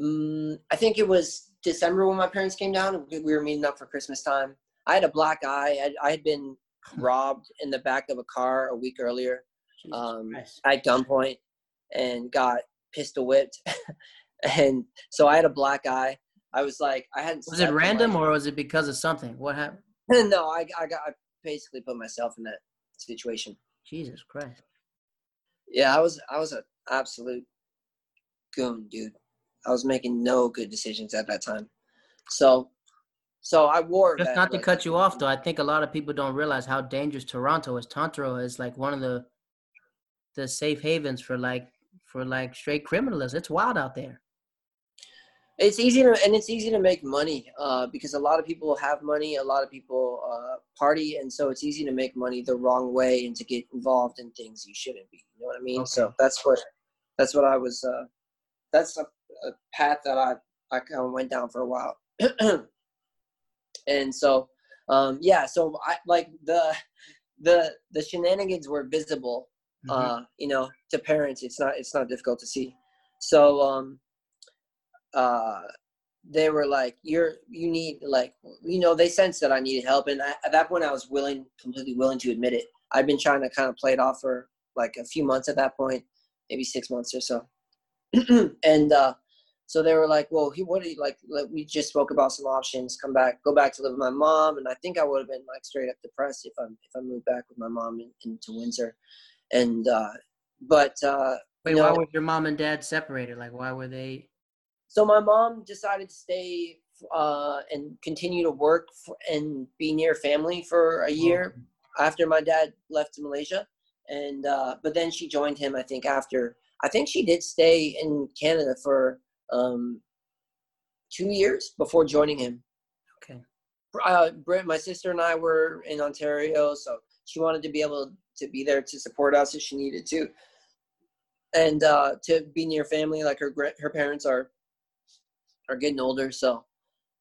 mm, I think it was December when my parents came down. We were meeting up for Christmas time. I had a black eye. I, I had been robbed in the back of a car a week earlier um, at gunpoint and got pistol whipped. and so I had a black eye. I was like, I hadn't. Was it random or was it because of something? What happened? no, I, I got I basically put myself in that situation. Jesus Christ. Yeah, I was I was an absolute goon, dude. I was making no good decisions at that time. So so I wore Just not to like, cut you off though, I think a lot of people don't realize how dangerous Toronto is. Toronto is like one of the the safe havens for like for like straight criminals. It's wild out there it's easy to and it's easy to make money uh, because a lot of people have money a lot of people uh, party and so it's easy to make money the wrong way and to get involved in things you shouldn't be you know what i mean okay. so that's what that's what i was uh, that's a, path that i i kind of went down for a while and so um, yeah so i like the the the shenanigans were visible mm-hmm. uh, you know to parents it's not it's not difficult to see so um uh, they were like, "You're you need like you know." They sensed that I needed help, and I, at that point, I was willing, completely willing to admit it. I've been trying to kind of play it off for like a few months at that point, maybe six months or so, and uh, so they were like, "Well, he what do you like, like? We just spoke about some options. Come back, go back to live with my mom." And I think I would have been like straight up depressed if I if I moved back with my mom in, into Windsor, and uh, but uh, wait, you know, why were your mom and dad separated? Like, why were they? So my mom decided to stay uh, and continue to work for, and be near family for a year oh. after my dad left to Malaysia. And uh, but then she joined him. I think after I think she did stay in Canada for um, two years before joining him. Okay. Uh, Britt, my sister and I were in Ontario, so she wanted to be able to be there to support us if she needed to, and uh, to be near family. Like her her parents are are getting older, so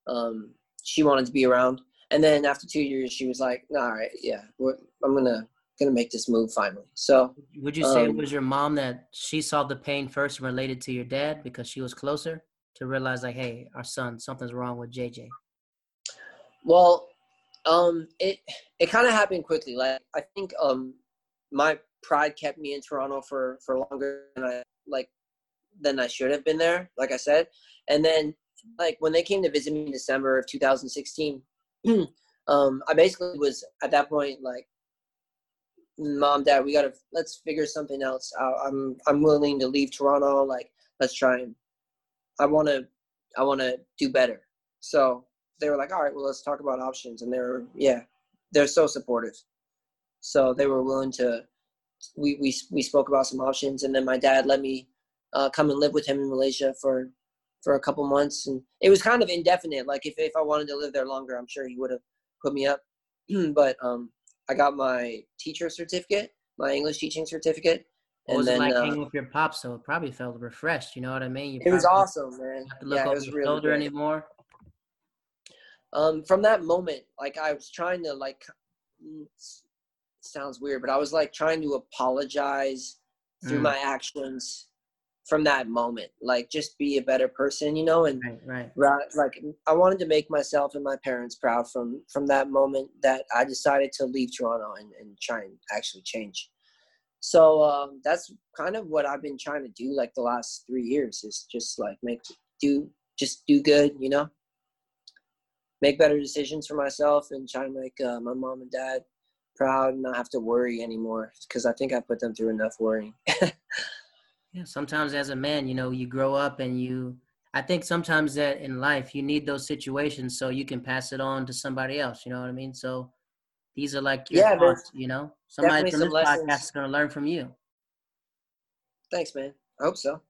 um, she wanted to be around. And then after two years, she was like, "All right, yeah, I'm gonna gonna make this move finally." So, would you say um, it was your mom that she saw the pain first related to your dad because she was closer to realize, like, "Hey, our son, something's wrong with JJ." Well, um, it it kind of happened quickly. Like, I think um, my pride kept me in Toronto for for longer than I like than I should have been there. Like I said, and then like when they came to visit me in December of 2016, um, I basically was at that point like mom, dad, we gotta let's figure something else. I, I'm I'm willing to leave Toronto. Like, let's try and I want to I want to do better. So they were like, all right, well, let's talk about options. And they're yeah, they're so supportive. So they were willing to. We we we spoke about some options, and then my dad let me uh, come and live with him in Malaysia for for a couple months, and it was kind of indefinite. Like if if I wanted to live there longer, I'm sure he would have put me up. but um, I got my teacher certificate, my English teaching certificate. What was then, it like uh, hanging with your pops? So it probably felt refreshed. You know what I mean? You it was awesome, man. Have to look yeah, over your really shoulder great. anymore. Um, from that moment, like I was trying to like, sounds weird, but I was like trying to apologize through mm. my actions from that moment like just be a better person you know and right, right. right like i wanted to make myself and my parents proud from from that moment that i decided to leave toronto and, and try and actually change. So um, that's kind of what i've been trying to do like the last three years is just like make do just do good you know? Make better decisions for myself and try to make uh, my mom and dad proud and not have to worry anymore because i think i put them through enough worrying Yeah, sometimes as a man, you know, you grow up and you I think sometimes that in life you need those situations so you can pass it on to somebody else, you know what I mean? So these are like your yeah, thoughts, you know. Somebody from this lessons. podcast is gonna learn from you. Thanks, man. I hope so.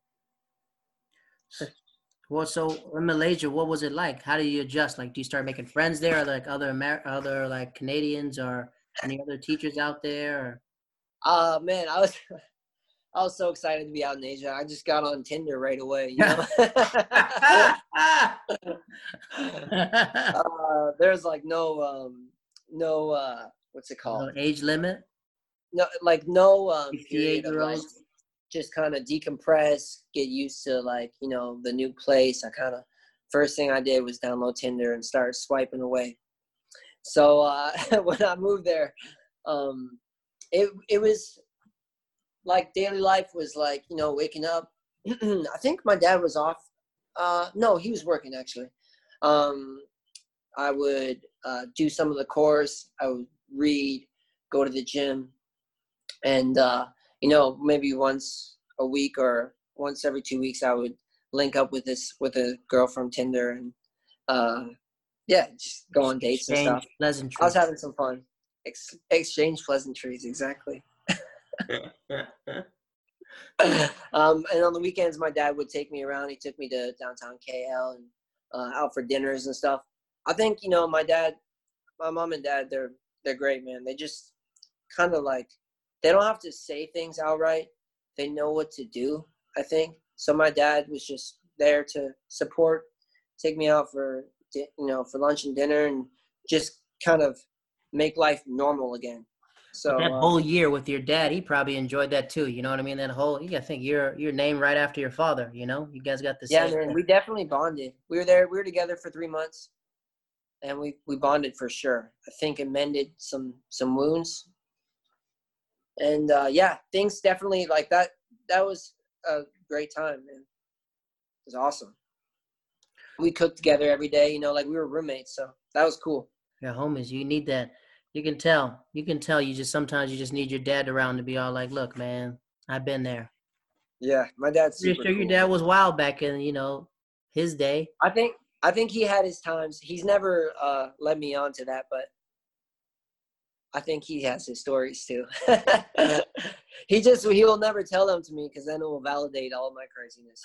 Well, so in Malaysia, what was it like? How do you adjust? Like, do you start making friends there, or like other Amer- other like Canadians, or any other teachers out there? Or? Uh man, I was I was so excited to be out in Asia. I just got on Tinder right away. You know? uh, there's like no um, no uh, what's it called? No age limit. No, like no um, period of like just kind of decompress, get used to like you know the new place. I kind of first thing I did was download Tinder and start swiping away. So uh, when I moved there, um, it it was like daily life was like you know waking up. I think my dad was off. Uh no he was working actually. Um i would uh, do some of the course i would read go to the gym. And uh you know maybe once a week or once every two weeks i would link up with this with a girl from tinder and uh yeah just go on dates exchange and stuff. Pleasantries. i was having some fun. Ex- exchange pleasantries exactly um, and on the weekends, my dad would take me around. He took me to downtown KL and uh, out for dinners and stuff. I think you know my dad, my mom and dad, they're they're great, man. They just kind of like they don't have to say things outright. They know what to do. I think so. My dad was just there to support, take me out for you know for lunch and dinner, and just kind of make life normal again. So that uh, whole year with your dad, he probably enjoyed that too. You know what I mean? That whole you gotta think you're you're right after your father. You know, you guys got the yeah. Man, we definitely bonded. We were there. We were together for three months, and we we bonded for sure. I think it mended some some wounds, and uh, yeah, things definitely like that. That was a great time, man. It was awesome. We cooked together every day. You know, like we were roommates, so that was cool. Yeah, homies, you need that you can tell. You can tell. You just sometimes you just need your dad around to be all like, "Look, man, I've been there." Yeah, my dad's. Pretty sure cool. your dad was wild back in you know his day. I think I think he had his times. He's never uh, led me on to that, but I think he has his stories too. he just he will never tell them to me because then it will validate all my craziness.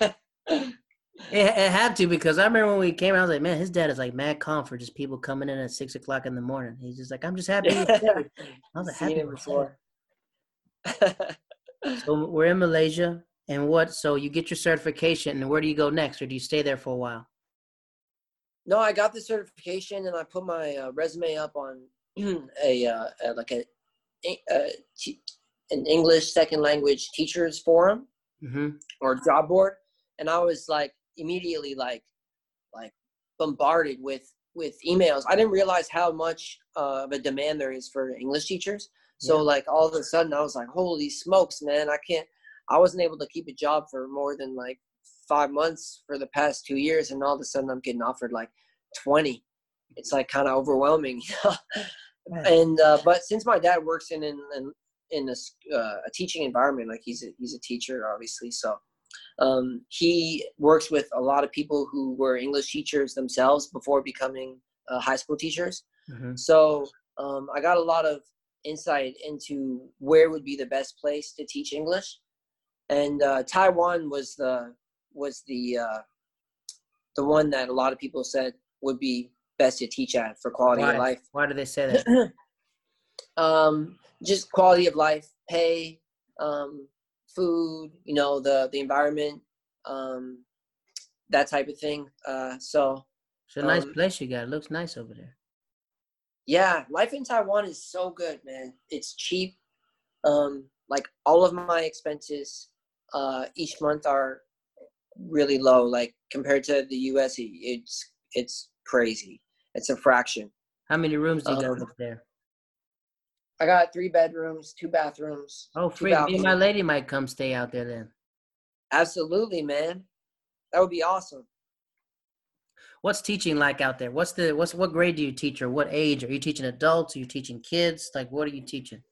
You know? It, it, had to because I remember when we came out, I was like, man, his dad is like mad calm for just people coming in at six o'clock in the morning. He's just like, I'm just happy. I was like, happy before. so we're in Malaysia, and what? So you get your certification, and where do you go next, or do you stay there for a while? No, I got the certification, and I put my uh, resume up on a, uh, a like a, a t- an English second language teachers forum mm-hmm. or job board, and I was like immediately like like bombarded with with emails. I didn't realize how much uh, of a demand there is for English teachers. So yeah. like all of a sudden I was like, holy smokes, man! I can't. I wasn't able to keep a job for more than like five months for the past two years, and all of a sudden I'm getting offered like twenty. It's like kind of overwhelming. and uh, but since my dad works in in in, in a, uh, a teaching environment, like he's a, he's a teacher, obviously, so um, he works with a lot of people who were English teachers themselves before becoming uh, high school teachers. Mm-hmm. So um, I got a lot of insight into where would be the best place to teach English, and uh, Taiwan was the was the uh, the one that a lot of people said would be best to teach at for quality Why? of life. Why do they say that? um, just quality of life, pay, um, food, you know, the the environment, um, that type of thing. Uh, so it's a nice um, place you got. It looks nice over there. Yeah, life in Taiwan is so good, man. It's cheap. Um, like all of my expenses uh, each month are really low. Like compared to the U.S., it's it's crazy. It's a fraction. How many rooms do you um, got there? I got three bedrooms, two bathrooms. Oh, free. Me and my lady might come stay out there then. Absolutely, man. That would be awesome. What's teaching like out there? What's the what's what grade do you teach or what age? Are you teaching adults? Are you teaching kids? Like what are you teaching?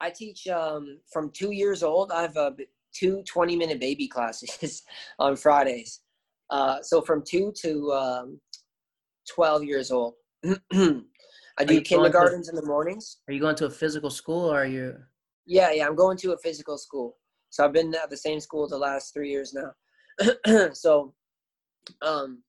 I teach um, from two years old. I have uh, two 20 minute baby classes on Fridays. Uh, so from two to um, 12 years old. I do kindergartens to, in the mornings. Are you going to a physical school or are you? Yeah, yeah, I'm going to a physical school. So I've been at the same school the last three years now. so, um,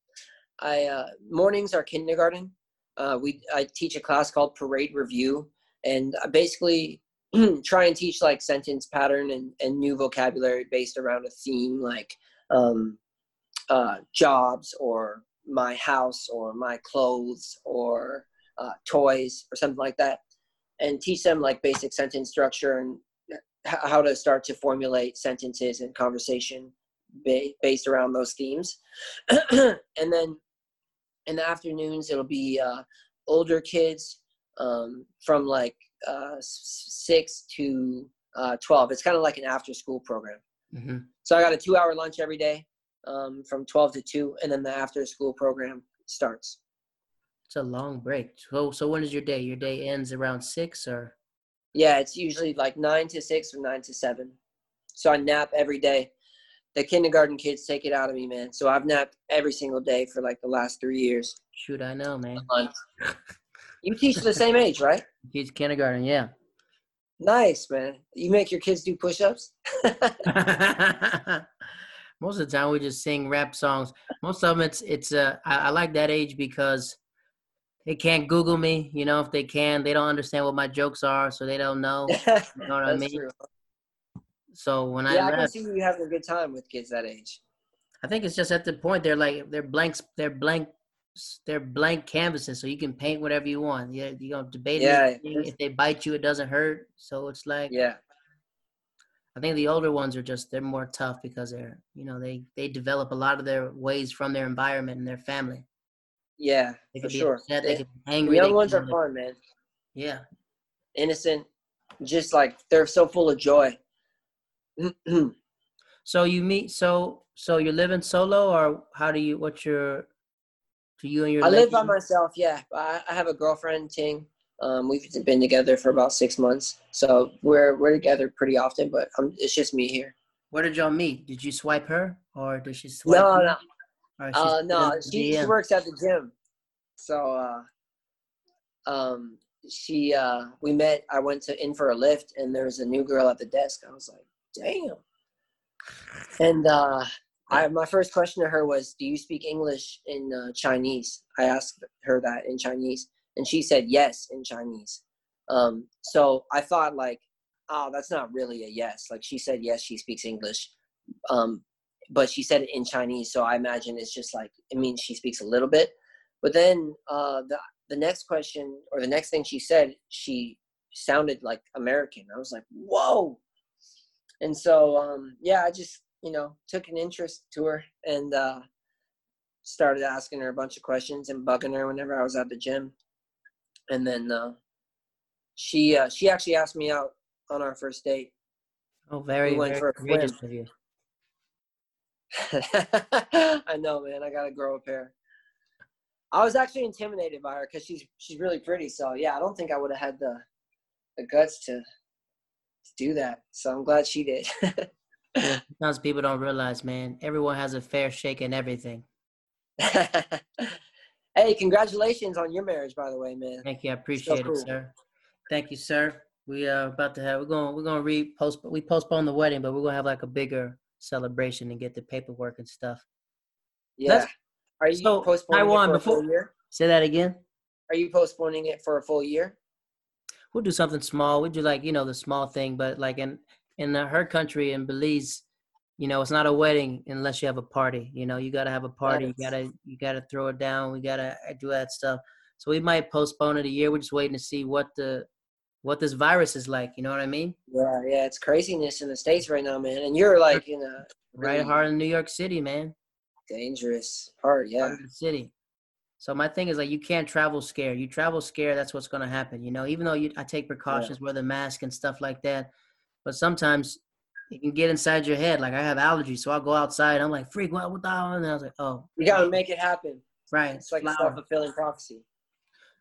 I uh, mornings are kindergarten. Uh, we I teach a class called Parade Review, and I basically try and teach like sentence pattern and, and new vocabulary based around a theme like um, uh, jobs or my house or my clothes or uh, toys or something like that and teach them like basic sentence structure and how to start to formulate sentences and conversation ba- based around those themes. And then in the afternoons it'll be uh, older kids um, from like uh, 6 to uh, 12 it's kind of like an after school program. Mm-hmm. so i got a two hour lunch every day um, from 12 to 2 and then the after school program starts it's a long break. So so when is your day? Your day ends around six or? Yeah, it's usually like nine to six or nine to seven. So I nap every day. The kindergarten kids take it out of me, man. So I've napped every single day for like the last three years. Shoot, I know, man. You teach the same age, right? Teach kindergarten, yeah. Nice, man. You make your kids do push-ups? Most of the time, we just sing rap songs. Most of them, it's it's. Uh, I, I like that age because they can't Google me. You know, if they can, they don't understand what my jokes are, so they don't know. You know what I mean? True. So when yeah, I yeah, left, I can see you having a good time with kids that age. I think it's just at the point they're like they're blanks, they're blank, they're blank canvases, so you can paint whatever you want. Yeah, you don't debate yeah, if they bite you, it doesn't hurt. So it's like yeah. I think the older ones are just they're more tough because they're you know they they develop a lot of their ways from their environment and their family. Yeah, they for sure. Upset, they, they angry. The young ones are fun, man. Yeah. Innocent, just like they're so full of joy. so you meet so so you're living solo or how do you what's your do you and your I live by myself, yeah. I, I have a girlfriend, Ting. Um, we've been together for about six months, so we're we're together pretty often. But um, it's just me here. Where did y'all meet? Did you swipe her, or did she swipe? No, you? no. Right, uh, no, she, she works at the gym. So, uh, um, she, uh, we met, I went to in for a lift and there was a new girl at the desk. I was like, damn. And, uh, I, my first question to her was, do you speak English in uh, Chinese? I asked her that in Chinese and she said yes in Chinese. Um, so I thought like, oh, that's not really a yes. Like she said, yes, she speaks English. Um, but she said it in Chinese, so I imagine it's just like it means she speaks a little bit. But then uh, the the next question or the next thing she said, she sounded like American. I was like, whoa! And so um, yeah, I just you know took an interest to her and uh, started asking her a bunch of questions and bugging her whenever I was at the gym. And then uh, she uh, she actually asked me out on our first date. Oh, very, we very courageous of you. I know, man. I gotta grow a pair. I was actually intimidated by her because she's she's really pretty. So yeah, I don't think I would have had the the guts to, to do that. So I'm glad she did. Sometimes people don't realize, man, everyone has a fair shake in everything. hey, congratulations on your marriage, by the way, man. Thank you. I appreciate cool. it, sir. Thank you, sir. We are about to have we're going we're gonna re post we postpone the wedding, but we're gonna have like a bigger celebration and get the paperwork and stuff. Yeah. Let's, are you so, postponing Taiwan, it for before, a full year? Say that again. Are you postponing it for a full year? We'll do something small. We do like you know the small thing, but like in in her country in Belize, you know, it's not a wedding unless you have a party. You know, you got to have a party. You gotta you gotta throw it down. We gotta uh, do that stuff. So we might postpone it a year. We're just waiting to see what the what this virus is like. You know what I mean? Yeah, yeah. It's craziness in the states right now, man. And you're like you know, really right hard in New York City, man. Dangerous part, yeah. The city. So my thing is like you can't travel scared. You travel scared, that's what's gonna happen. You know, even though you I take precautions, yeah. wear the mask and stuff like that, but sometimes it can get inside your head. Like I have allergies, so I'll go outside. I'm like, freak, what, what the hell? And I was like, oh. You got to make it happen. Right. It's like a self fulfilling prophecy.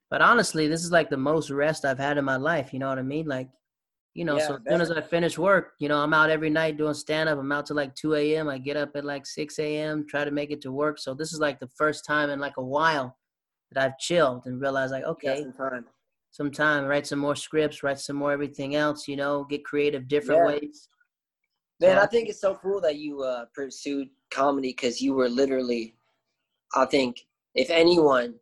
But honestly, this is like the most rest I've had in my life. You know what I mean? Like, you know, yeah, so as soon as I finish work, you know, I'm out every night doing stand up. I'm out to like 2 a.m. I get up at like 6 a.m., try to make it to work. So this is like the first time in like a while that I've chilled and realized like, okay, some time. write some more scripts, write some more everything else, you know, get creative different yeah. ways. Man, I think it's so cool that you uh, pursued comedy because you were literally, I think, if anyone,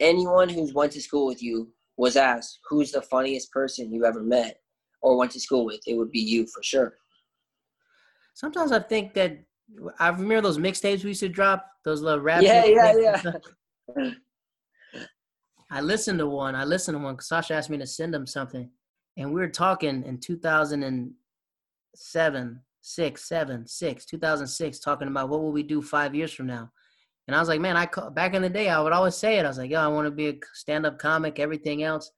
anyone who's went to school with you was asked who's the funniest person you ever met or went to school with, it would be you for sure. Sometimes I think that I remember those mixtapes we used to drop, those little rap. Yeah, yeah, yeah. I listened to one. I listened to one because Sasha asked me to send him something, and we were talking in 2000 and seven, six, seven, six, 2006, talking about what will we do five years from now. And I was like, man, I back in the day, I would always say it. I was like, yo, I want to be a stand-up comic, everything else.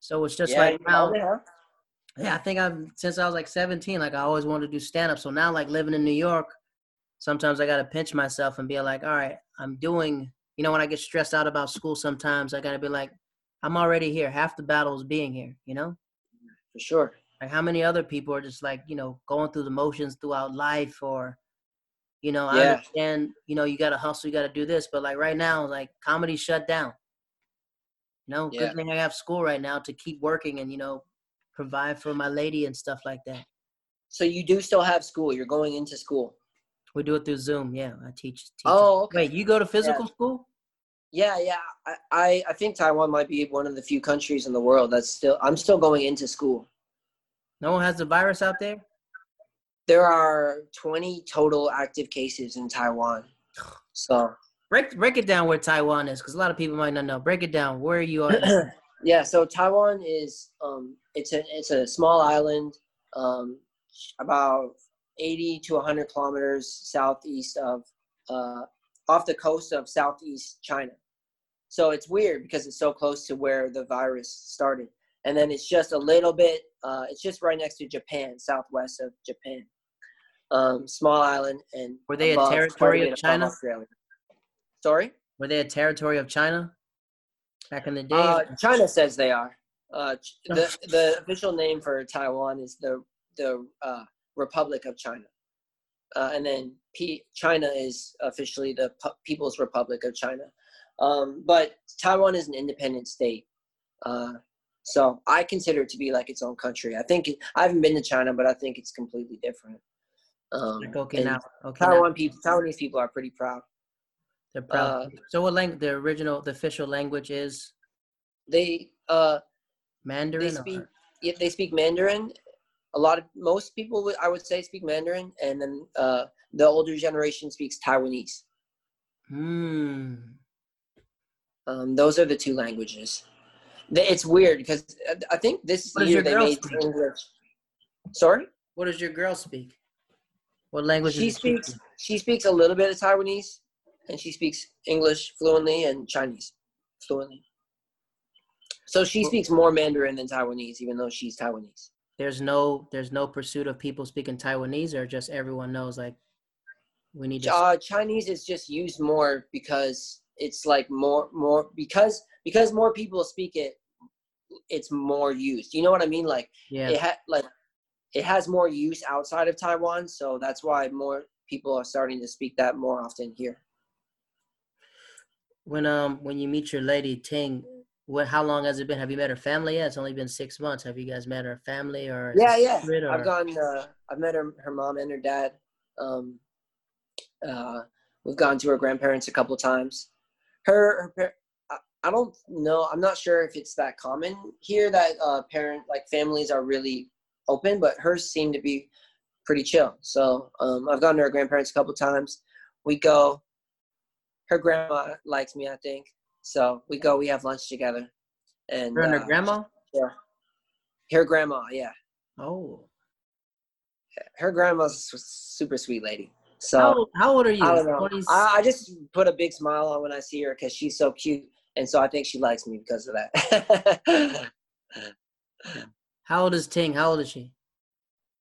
So it's just yeah, like now. Yeah, I think I've since I was like 17, like I always wanted to do stand-up. So now, like living in New York, sometimes I got to pinch myself and be like, all right, I'm doing. You know, when I get stressed out about school, sometimes I got to be like, I'm already here. Half the battle is being here. You know. For sure. Like how many other people are just like, you know, going through the motions throughout life or you know, I understand, you know, you gotta hustle, you gotta do this, but like right now, like comedy shut down. You know, yeah. good thing I have school right now to keep working and, you know, provide for my lady and stuff like that. So you do still have school. You're going into school. We do it through Zoom. Yeah, I teach. teach oh, okay. Wait, you go to physical yeah. school? Yeah, yeah. I, I, I think Taiwan might be one of the few countries in the world that's still. I'm still going into school. No one has the virus out there? There are 20 total active cases in Taiwan. So break break it down where Taiwan is, because a lot of people might not know. Break it down where you are. yeah, so Taiwan is um, it's a it's a small island, um, about 80 to 100 kilometers southeast of uh, off the coast of southeast China. So it's weird because it's so close to where the virus started and then it's just a little bit. Uh, it's just right next to Japan, southwest of Japan. Um, small island, and were they a territory of China? Sorry, were they a territory of China back in the day? Uh, China says they are. Uh, the the official name for Taiwan is the the uh, Republic of China, uh, and then P- China is officially the P- People's Republic of China. Um, but Taiwan is an independent state. Uh, so I consider it to be like its own country. I think it, I haven't been to China, but I think it's completely different. Um, like Okinawa. Okinawa. Taiwan people, Taiwanese people are pretty proud. They're proud. Uh, so what language? The original, the official language is? They uh, Mandarin. They speak. Yeah, they speak Mandarin. A lot of most people, I would say, speak Mandarin, and then uh, the older generation speaks Taiwanese. Hmm. Um, those are the two languages. It's weird because I think this what year they made speak? English. Sorry. What does your girl speak? What language? She speaks. Speaking? She speaks a little bit of Taiwanese, and she speaks English fluently and Chinese fluently. So she speaks more Mandarin than Taiwanese, even though she's Taiwanese. There's no there's no pursuit of people speaking Taiwanese, or just everyone knows like we need. To... Uh, Chinese is just used more because it's like more more because because more people speak it it's more used you know what i mean like Yeah. it ha- like it has more use outside of taiwan so that's why more people are starting to speak that more often here When um when you meet your lady Ting, what how long has it been? Have you met her family yet? It's only been six months. Have you guys met her family or yeah yeah secret, i've gone uh, i've met her her mom and her dad um uh we've gone to her grandparents a couple times her, her I don't know. I'm not sure if it's that common here that uh, parent like families are really open, but hers seem to be pretty chill. So um, I've gone to her grandparents a couple times. We go. Her grandma likes me, I think. So we go. We have lunch together. And her and her uh, grandma? Yeah. Her grandma, yeah. Oh. Her grandma's a super sweet lady. So How, old- how old are you? I don't know. 20s? I, I just put a big smile on when I see her because she's so cute, and so I think she likes me because of that. how old is Ting? How old is she?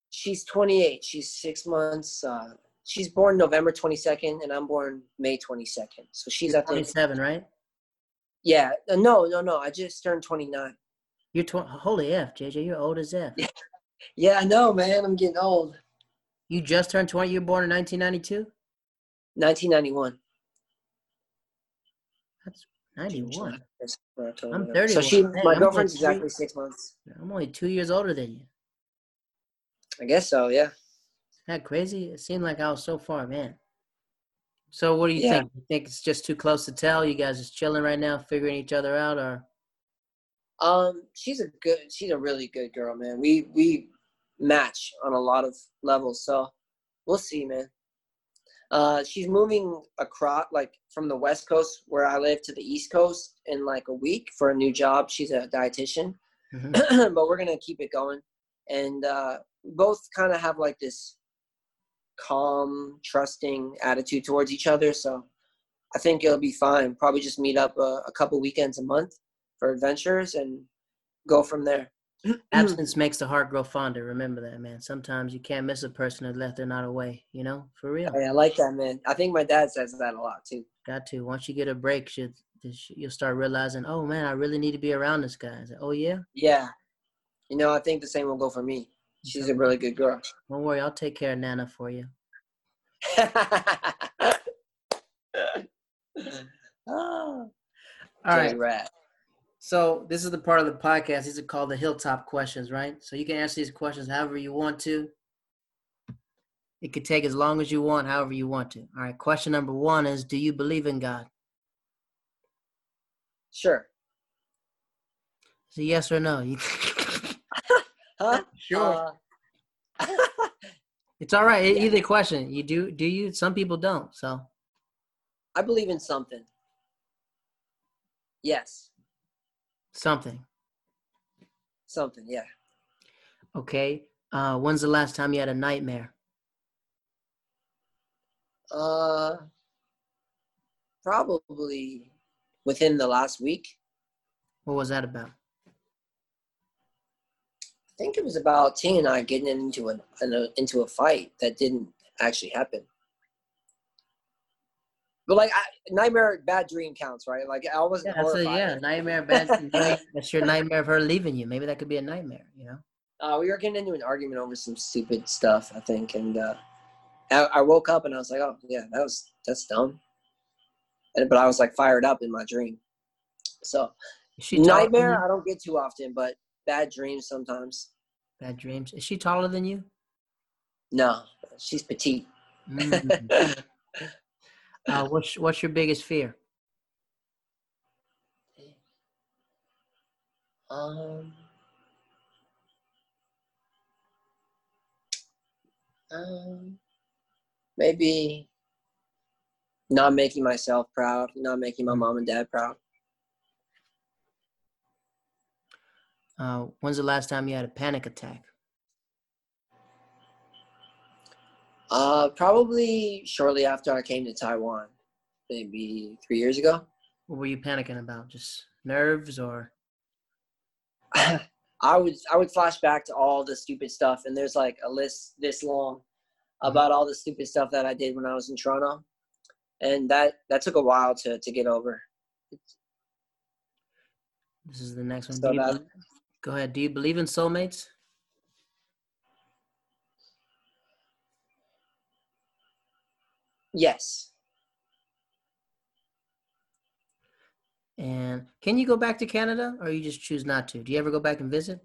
she's 28. She's six months. Uh, she's born November 22nd, and I'm born May 22nd. So she's at think 27, right? yeah. uh, No, no, no. I just turned 29. You're 20. Holy F, JJ, you're old as F. Yeah, I know, man. I'm getting old. You just turned 20. You were born in 1992? 1991. That's 91. That's when I turned I'm 31. So she, my I'm girlfriend's like exactly six months. I'm only two years older than you. I guess so. Yeah. that crazy? It seemed like I was so far, man. So what do you Yeah. think? You think it's just too close to tell? You guys just chilling right now, figuring each other out, or Um, she's a good. She's a really good girl, man. We we match on a lot of levels, so we'll see, man. Uh, she's moving across, like from the west coast where I live to the east coast in like a week for a new job. She's a dietitian, Mhm. but we're gonna keep it going, and uh, we both kind of have like this calm, trusting attitude towards each other. So I think it'll be fine. Probably just meet up a, a couple weekends a month for adventures and go from there. Mm. absence makes the heart grow fonder. Remember that, man. Sometimes you can't miss a person unless they're not away. You know, for real. Oh, hey, I like that, man. I think my dad says that a lot too. Got to. Once you get a break, should you'll start realizing, oh man, I really need to be around this guy. I say, oh yeah, Yeah. You know, I think the same will go for me. She's a really good girl. don't worry, I'll take care of Nana for you. Ah. All Rat. So this is the part of the podcast. These are called the hilltop questions, right? So you can answer these questions however you want to. It could take as long as you want, however you want to. All right. Question number one is: Do you believe in God? Sure. Is it yes or no? Huh? Sure. Uh, it's all right. Yeah. Either question. You do? Do you? Some people don't. So I believe in something. Yes. Something. Something, yeah. Okay. Uh, when's the last time you had a nightmare? Uh probably within the last week. What was that about? I think it was about Ting and I getting into an, an into a fight that didn't actually happen. But like I, nightmare, bad dream counts, right? Like I wasn't Yeah, horrified. yeah, nightmare. Bad. Dream. that's your nightmare of her leaving you. Maybe that could be a nightmare. You know. Uh, we were getting into an argument over some stupid stuff, I think, and uh, I, I woke up and I was like, "Oh, yeah, that was that's dumb." And but I was like fired up in my dream. So she nightmare. I don't get too often, but bad dreams sometimes. Bad dreams. Is she taller than you? No, she's petite. Mm. uh, what's What's your biggest fear? um, um, maybe not making myself proud, not making my mom and dad proud. Uh, when's the last time you had a panic attack? Uh, probably shortly after I came to Taiwan, maybe three years ago. What were you panicking about? Just nerves or? I would I would flash back to all the stupid stuff, and there's like a list this long about all the stupid stuff that I did when I was in Toronto, and that that took a while to to get over. This is the next one. So You that- go ahead. Do you believe in soulmates? Yes. And can you go back to Canada, or you just choose not to? Do you ever go back and visit?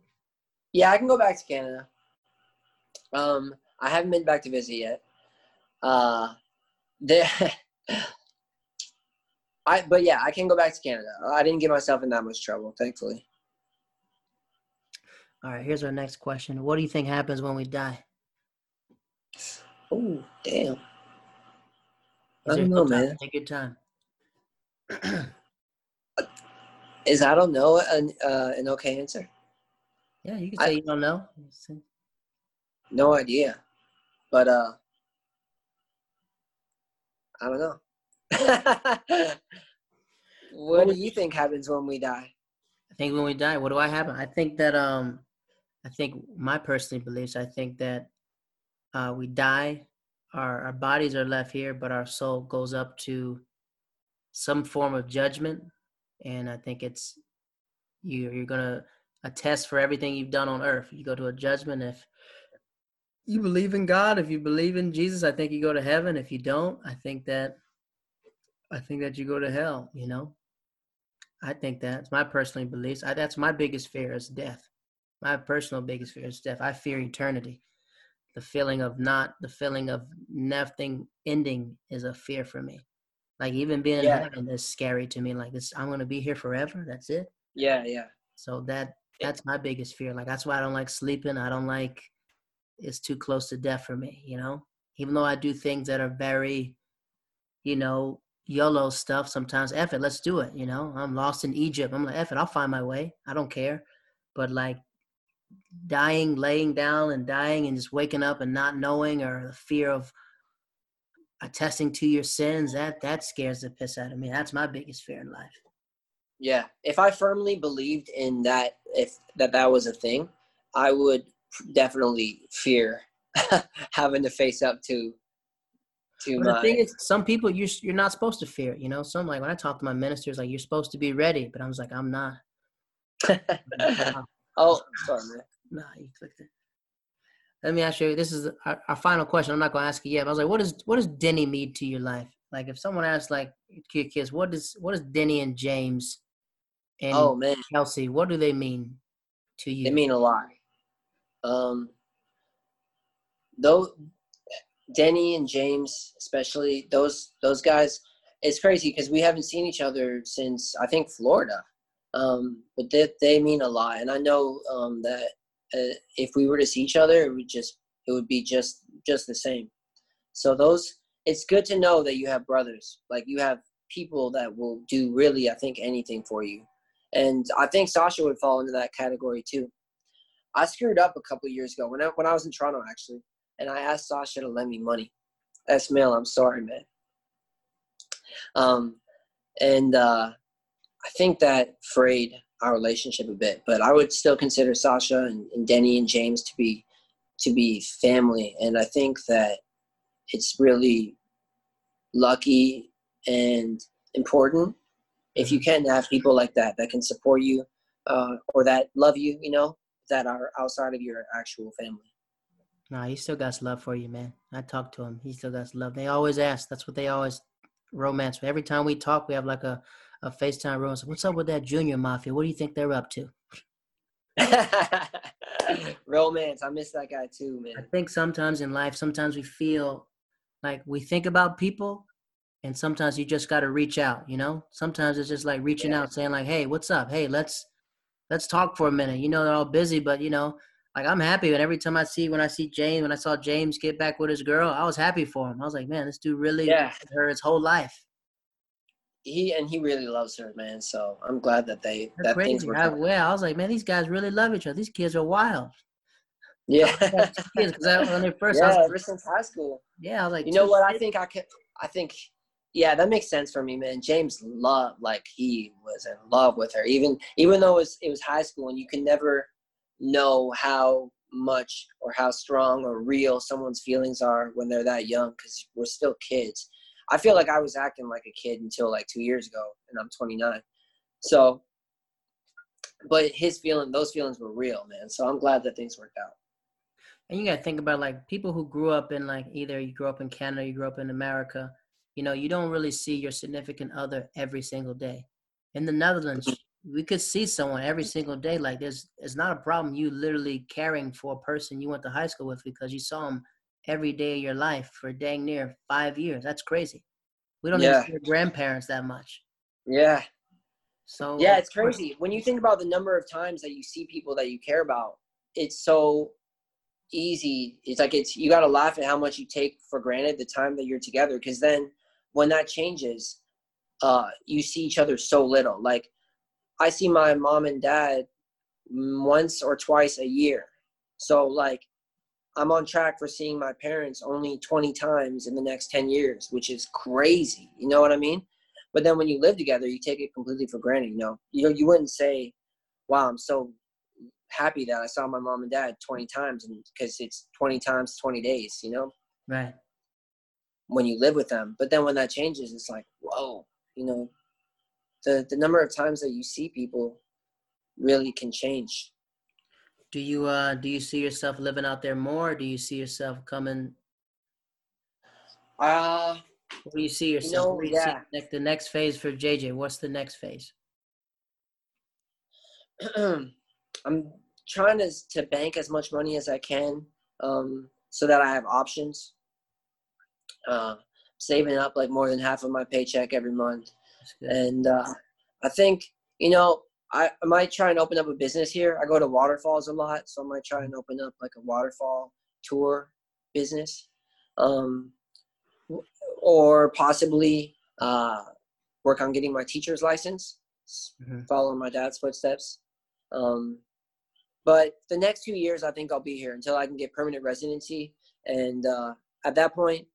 Yeah, I can go back to Canada. Um, I haven't been back to visit yet. Uh, there. I but yeah, I can go back to Canada. I didn't get myself in that much trouble, thankfully. All right. Here's our next question. What do you think happens when we die? Oh damn! I don't no know, man. Take your time. Is I don't know an uh, an okay answer? Yeah, you can I- say you don't know. No idea, but uh, I don't know. what do you think happens when we die? I think when we die, what do I happen? I think that um, I think my personal beliefs. I think that uh, we die, our our bodies are left here, but our soul goes up to some form of judgment, and I think it's you. You're gonna attest for everything you've done on earth. You go to a judgment if you believe in God. If you believe in Jesus, I think you go to heaven. If you don't, I think that I think that you go to hell. You know. I think that's my personal beliefs. I, that's my biggest fear is death. My personal biggest fear is death. I fear eternity. The feeling of not, the feeling of nothing ending is a fear for me. Like even being Yeah. in heaven is scary to me. Like this, I'm gonna be here forever. That's it. Yeah, yeah, So that that's my biggest fear. Like that's why I don't like sleeping. I don't like it's too close to death for me, you know? Even though I do things that are very, you know, YOLO stuff sometimes, F it, let's do it, you know. I'm lost in Egypt. I'm like, F it, I'll find my way. I don't care. But like dying, laying down and dying and just waking up and not knowing or the fear of attesting to your sins, that that scares the piss out of me. That's my biggest fear in life. yeah. If I firmly believed in that, if that that was a thing, I would definitely fear having to face up to to But my. the thing is, some people you're you're not supposed to fear. You know, some like when I talk to my ministers, like you're supposed to be ready, but I was like, I'm not. oh, sorry, man. nah, you clicked it. Let me ask you. This is our, our final question. I'm not gonna ask you yet. But I was like, what does what does Denny mean to your life? Like, if someone asks, like, to your kids, what does what does Denny and James and Oh man, Kelsey, what do they mean to you? they mean a lot. Um, though Denny and James, especially those those guys, it's crazy because we haven't seen each other since I think Florida. Um, but they they mean a lot, and I know um, that uh, if we were to see each other, it would just it would be just just the same. So those, it's good to know that you have brothers, like you have people that will do really, I think, anything for you, and I think Sasha would fall into that category too. I screwed up a couple years ago when I when I was in Toronto actually, and I asked Sasha to lend me money. Esmail, I'm sorry, man. Um, and uh, I think that frayed our relationship a bit, but I would still consider Sasha and, and Denny and James to be to be family, and I think that it's really lucky and important if you can have people like that that can support you uh, or that love you, you know, that are outside of your actual family. Nah, he still got love for you, man. I talked to him. He still got love. They always ask. That's what they always romance. Every time we talk, we have like a, a FaceTime romance. What's up with that junior mafia? What do you think they're up to? Romance, I miss that guy too, man. I think sometimes in life, sometimes we feel like we think about people, and sometimes you just got to reach out. You know, sometimes it's just like reaching Yeah. out, saying like, "Hey, what's up? Hey, let's let's talk for a minute." You know, they're all busy, but you know, like I'm happy. And every time I see when I see James, when I saw James get back with his girl, I was happy for him. I was like, "Man, this dude really Yeah. her his whole life." He and he really loves her, man. So I'm glad that they They're that things crazy. were. I, well, I was like, "Man, these guys really love each other. These kids are wild." Yeah, Because when they first, I yeah. was like, Ever since high school, yeah, I was like, you know what? I think I could. I think, yeah, that makes sense for me, man. James loved, like he was in love with her, even even though it was it was high school, and you can never know how much or how strong or real someone's feelings are when they're that young because we're still kids. I feel like I was acting like a kid until like two years ago, and I'm 29. So, but his feeling, those feelings were real, man. So I'm glad that things worked out. And you got to think about like people who grew up in like either you grew up in Canada, you grew up in America. You know, you don't really see your significant other every single day. In the Netherlands, we could see someone every single day. Like there's, it's not a problem. You literally caring for a person you went to high school with because you saw them every day of your life for dang near five years. That's crazy. We don't yeah. even see our grandparents that much. Yeah. So yeah, it's crazy when you think about the number of times that you see people that you care about. It's so easy. It's like it's you got to laugh at how much you take for granted the time that you're together because then when that changes, uh, you see each other so little. Like I see my mom and dad once or twice a year. So like I'm on track for seeing my parents only 20 times in the next 10 years, which is crazy. You know what I mean? But then when you live together, you take it completely for granted. You know, you know, you wouldn't say, "Wow, I'm so happy that I saw my mom and dad 20 times," because it's 20 times 20 days. You know, right? When you live with them, but then when that changes, it's like, whoa, you know, the the number of times that you see people really can change do you uh do you see yourself living out there more? do you see yourself coming? Uh what do you see yourself? You know, yeah. See, like the next phase for JJ. What's the next phase? I'm trying to to bank as much money as I can, um, so that I have options. Uh, saving up like more than half of my paycheck every month, and uh, I think you know I, I might try and open up a business here. I go to waterfalls a lot, so I might try and open up like a waterfall tour business, um, or possibly uh, work on getting my teacher's license, mm-hmm. following my dad's footsteps. Um, but the next two years, I think I'll be here until I can get permanent residency, and uh, at that point,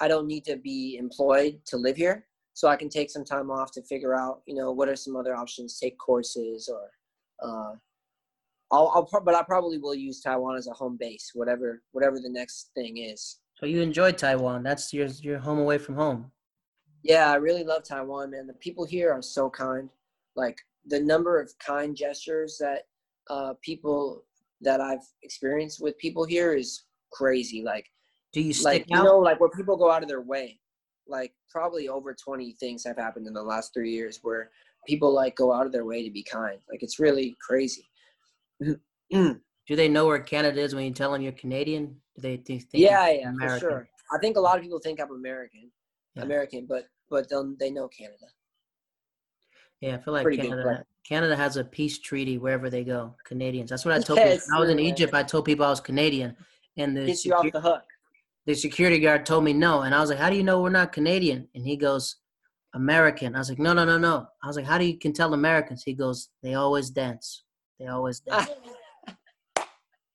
I don't need to be employed to live here so I can take some time off to figure out, you know, what are some other options, take courses or, uh, I'll, I'll, but I probably will use Taiwan as a home base, whatever, whatever the next thing is. So you enjoy Taiwan? That's your your home away from home. Yeah, I really love Taiwan, man. The people here are so kind. Like the number of kind gestures that uh, people that I've experienced with people here is crazy. Like, do you stick like out? you know like where people go out of their way? Like probably over 20 things have happened in the last three years where people like go out of their way to be kind. Like it's really crazy. Do they know where Canada is when you tell them you're Canadian? Do they think? Yeah, yeah, American? for sure. I think a lot of people think I'm American, yeah. American, but but they they know Canada. Yeah, I feel like Pretty Canada. Canada has a peace treaty wherever they go. Canadians. That's what I told people. When I was in Egypt. I told people I was Canadian, and the gets you off the hook the security guard told me no. And I was like, how do you know we're not Canadian? And he goes, American. I was like, no, no, no, no. I was like, how do you can tell Americans? He goes, they always dance. They always dance.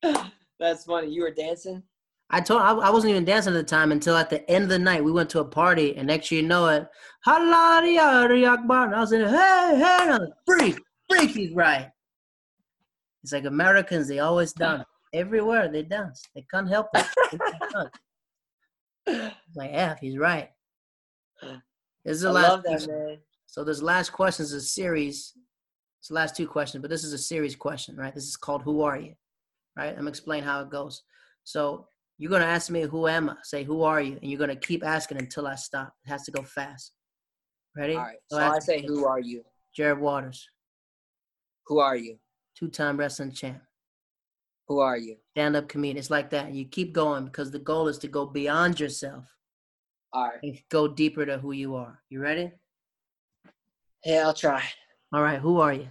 That's funny. You were dancing? I told I, I wasn't even dancing at the time until at the end of the night we went to a party and next you know it, Akbar. And I was like, hey, hey, and freak, freak, he's right. It's like Americans, they always dance. Everywhere they dance. They can't help it. Like F, he's right. This is the I last. That, so this last question is a series. It's the last two questions, but this is a series question, right? This is called "Who Are You?" Right? I'm gonna explain how it goes. So you're gonna ask me, "Who am I?" Say, "Who are you?" And you're gonna keep asking until I stop. It has to go fast. Ready? All right. So, so I say, "Who are you?" Jared Waters. Who are you? Two-time wrestling champ. Who are you? Stand up comedian. It's like that. And You keep going because the goal is to go beyond yourself. All right. And go deeper to who you are. You ready? Yeah, I'll try. All right. Who are you?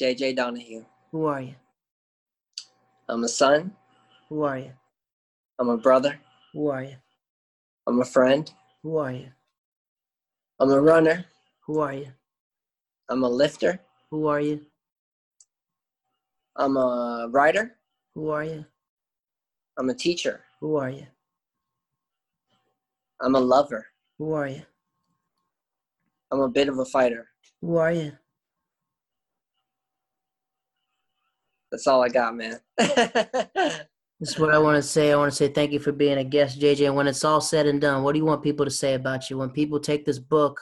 JJ Donahue. Who are you? I'm a son. Who are you? I'm a brother. Who are you? I'm a friend. Who are you? I'm a runner. Who are you? I'm a lifter. Who are you? I'm a writer. Who are you? I'm a teacher. Who are you? I'm a lover. Who are you? I'm a bit of a fighter. Who are you? That's all I got, man. this is what I want to say. I want to say thank you for being a guest, JJ. And when it's all said and done, what do you want people to say about you? When people take this book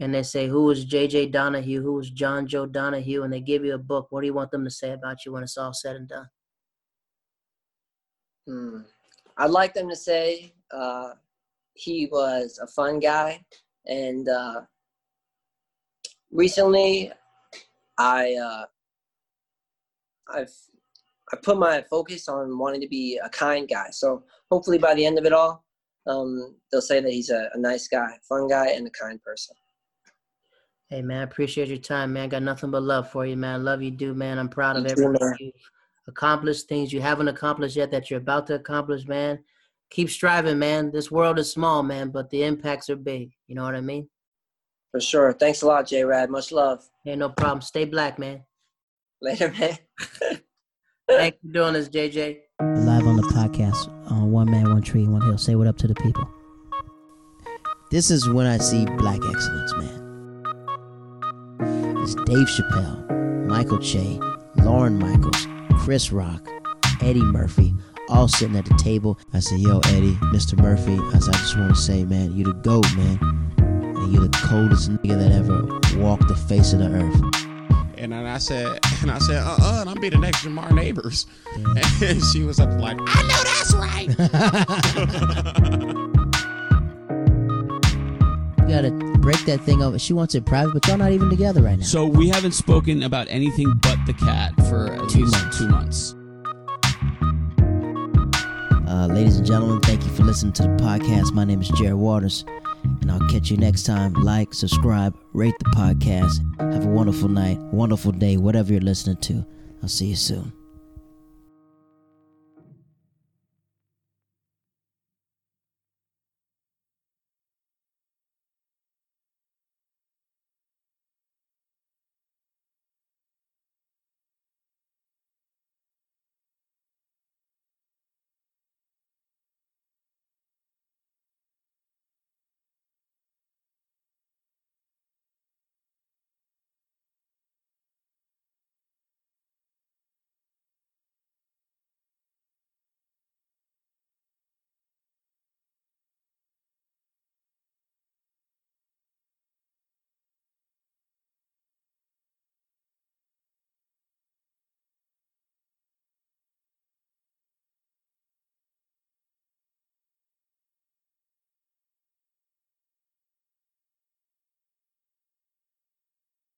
and they say, Who is JJ Donahue? Who is John Joe Donahue? And they give you a book, what do you want them to say about you when it's all said and done? Hmm. I'd like them to say uh, he was a fun guy. And uh, recently, I uh, I've I put my focus on wanting to be a kind guy. So hopefully by the end of it all, um, they'll say that he's a, a, nice guy, fun guy, and a kind person. Hey man, I appreciate your time, man. Got nothing but love for you, man. Love you, dude, man. I'm proud of everything you accomplished, things you haven't accomplished yet that you're about to accomplish, man. Keep striving, man. This world is small, man, but the impacts are big. You know what I mean? For sure. Thanks a lot, J Rad. Much love. Hey, no problem. Stay black, man. Later, man. Thanks for doing this, JJ. Live on the podcast on One Man, One Tree, One Hill. Say what up to the people. This is when I see black excellence, man. Dave Chappelle, Michael Che, Lorne Michaels, Chris Rock, Eddie Murphy, all sitting at the table. I said, Yo, Eddie, Mr. Murphy. I said, I just want to say, man, you the GOAT, man. And you the coldest nigga that ever walked the face of the earth. And then I said, and I said, uh uh, and I'm be the next Jamar Neighbors. Yeah. And she was up like, I know that's right. you gotta break that thing over. She wants it private, but y'all not even together right now. So we haven't spoken about anything but the cat for at two months. Two months. Uh, ladies and gentlemen, thank you for listening to the podcast. My name is Jared Waters. And I'll catch you next time. Like, subscribe, rate the podcast. Have a wonderful night, wonderful day, whatever you're listening to. I'll see you soon.